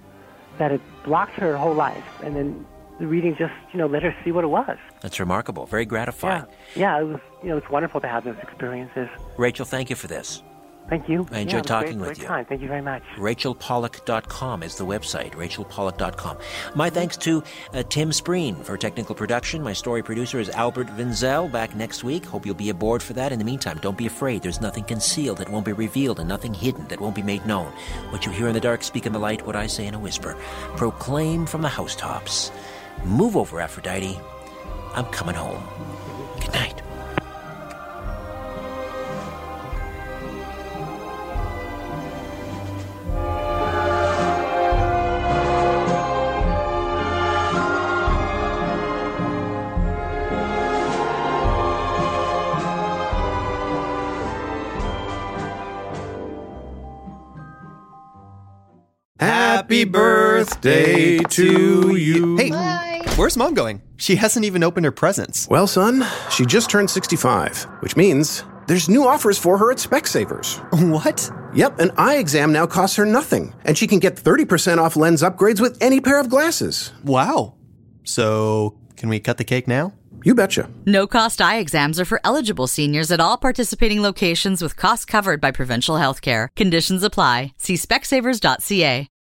that it blocked her whole life. And then the reading just, you know, let her see what it was. That's remarkable. Very gratifying. Yeah, yeah it was, you know, it's wonderful to have those experiences. Rachel, thank you for this. Thank you. I enjoyed yeah, talking great, with great you. Time. Thank you very much. RachelPollack.com is the website, rachelpollack.com. My thanks to uh, Tim Spreen for technical production. My story producer is Albert Vinzel. Back next week. Hope you'll be aboard for that. In the meantime, don't be afraid. There's nothing concealed that won't be revealed and nothing hidden that won't be made known. What you hear in the dark, speak in the light. What I say in a whisper. Proclaim from the housetops. Move over, Aphrodite. I'm coming home. Good night. Happy birthday to you. Hey, where's mom going? She hasn't even opened her presents. Well, son, she just turned 65, which means there's new offers for her at Specsavers. What? Yep, an eye exam now costs her nothing, and she can get 30% off lens upgrades with any pair of glasses. Wow. So, can we cut the cake now? You betcha. No cost eye exams are for eligible seniors at all participating locations with costs covered by provincial health care. Conditions apply. See specsavers.ca.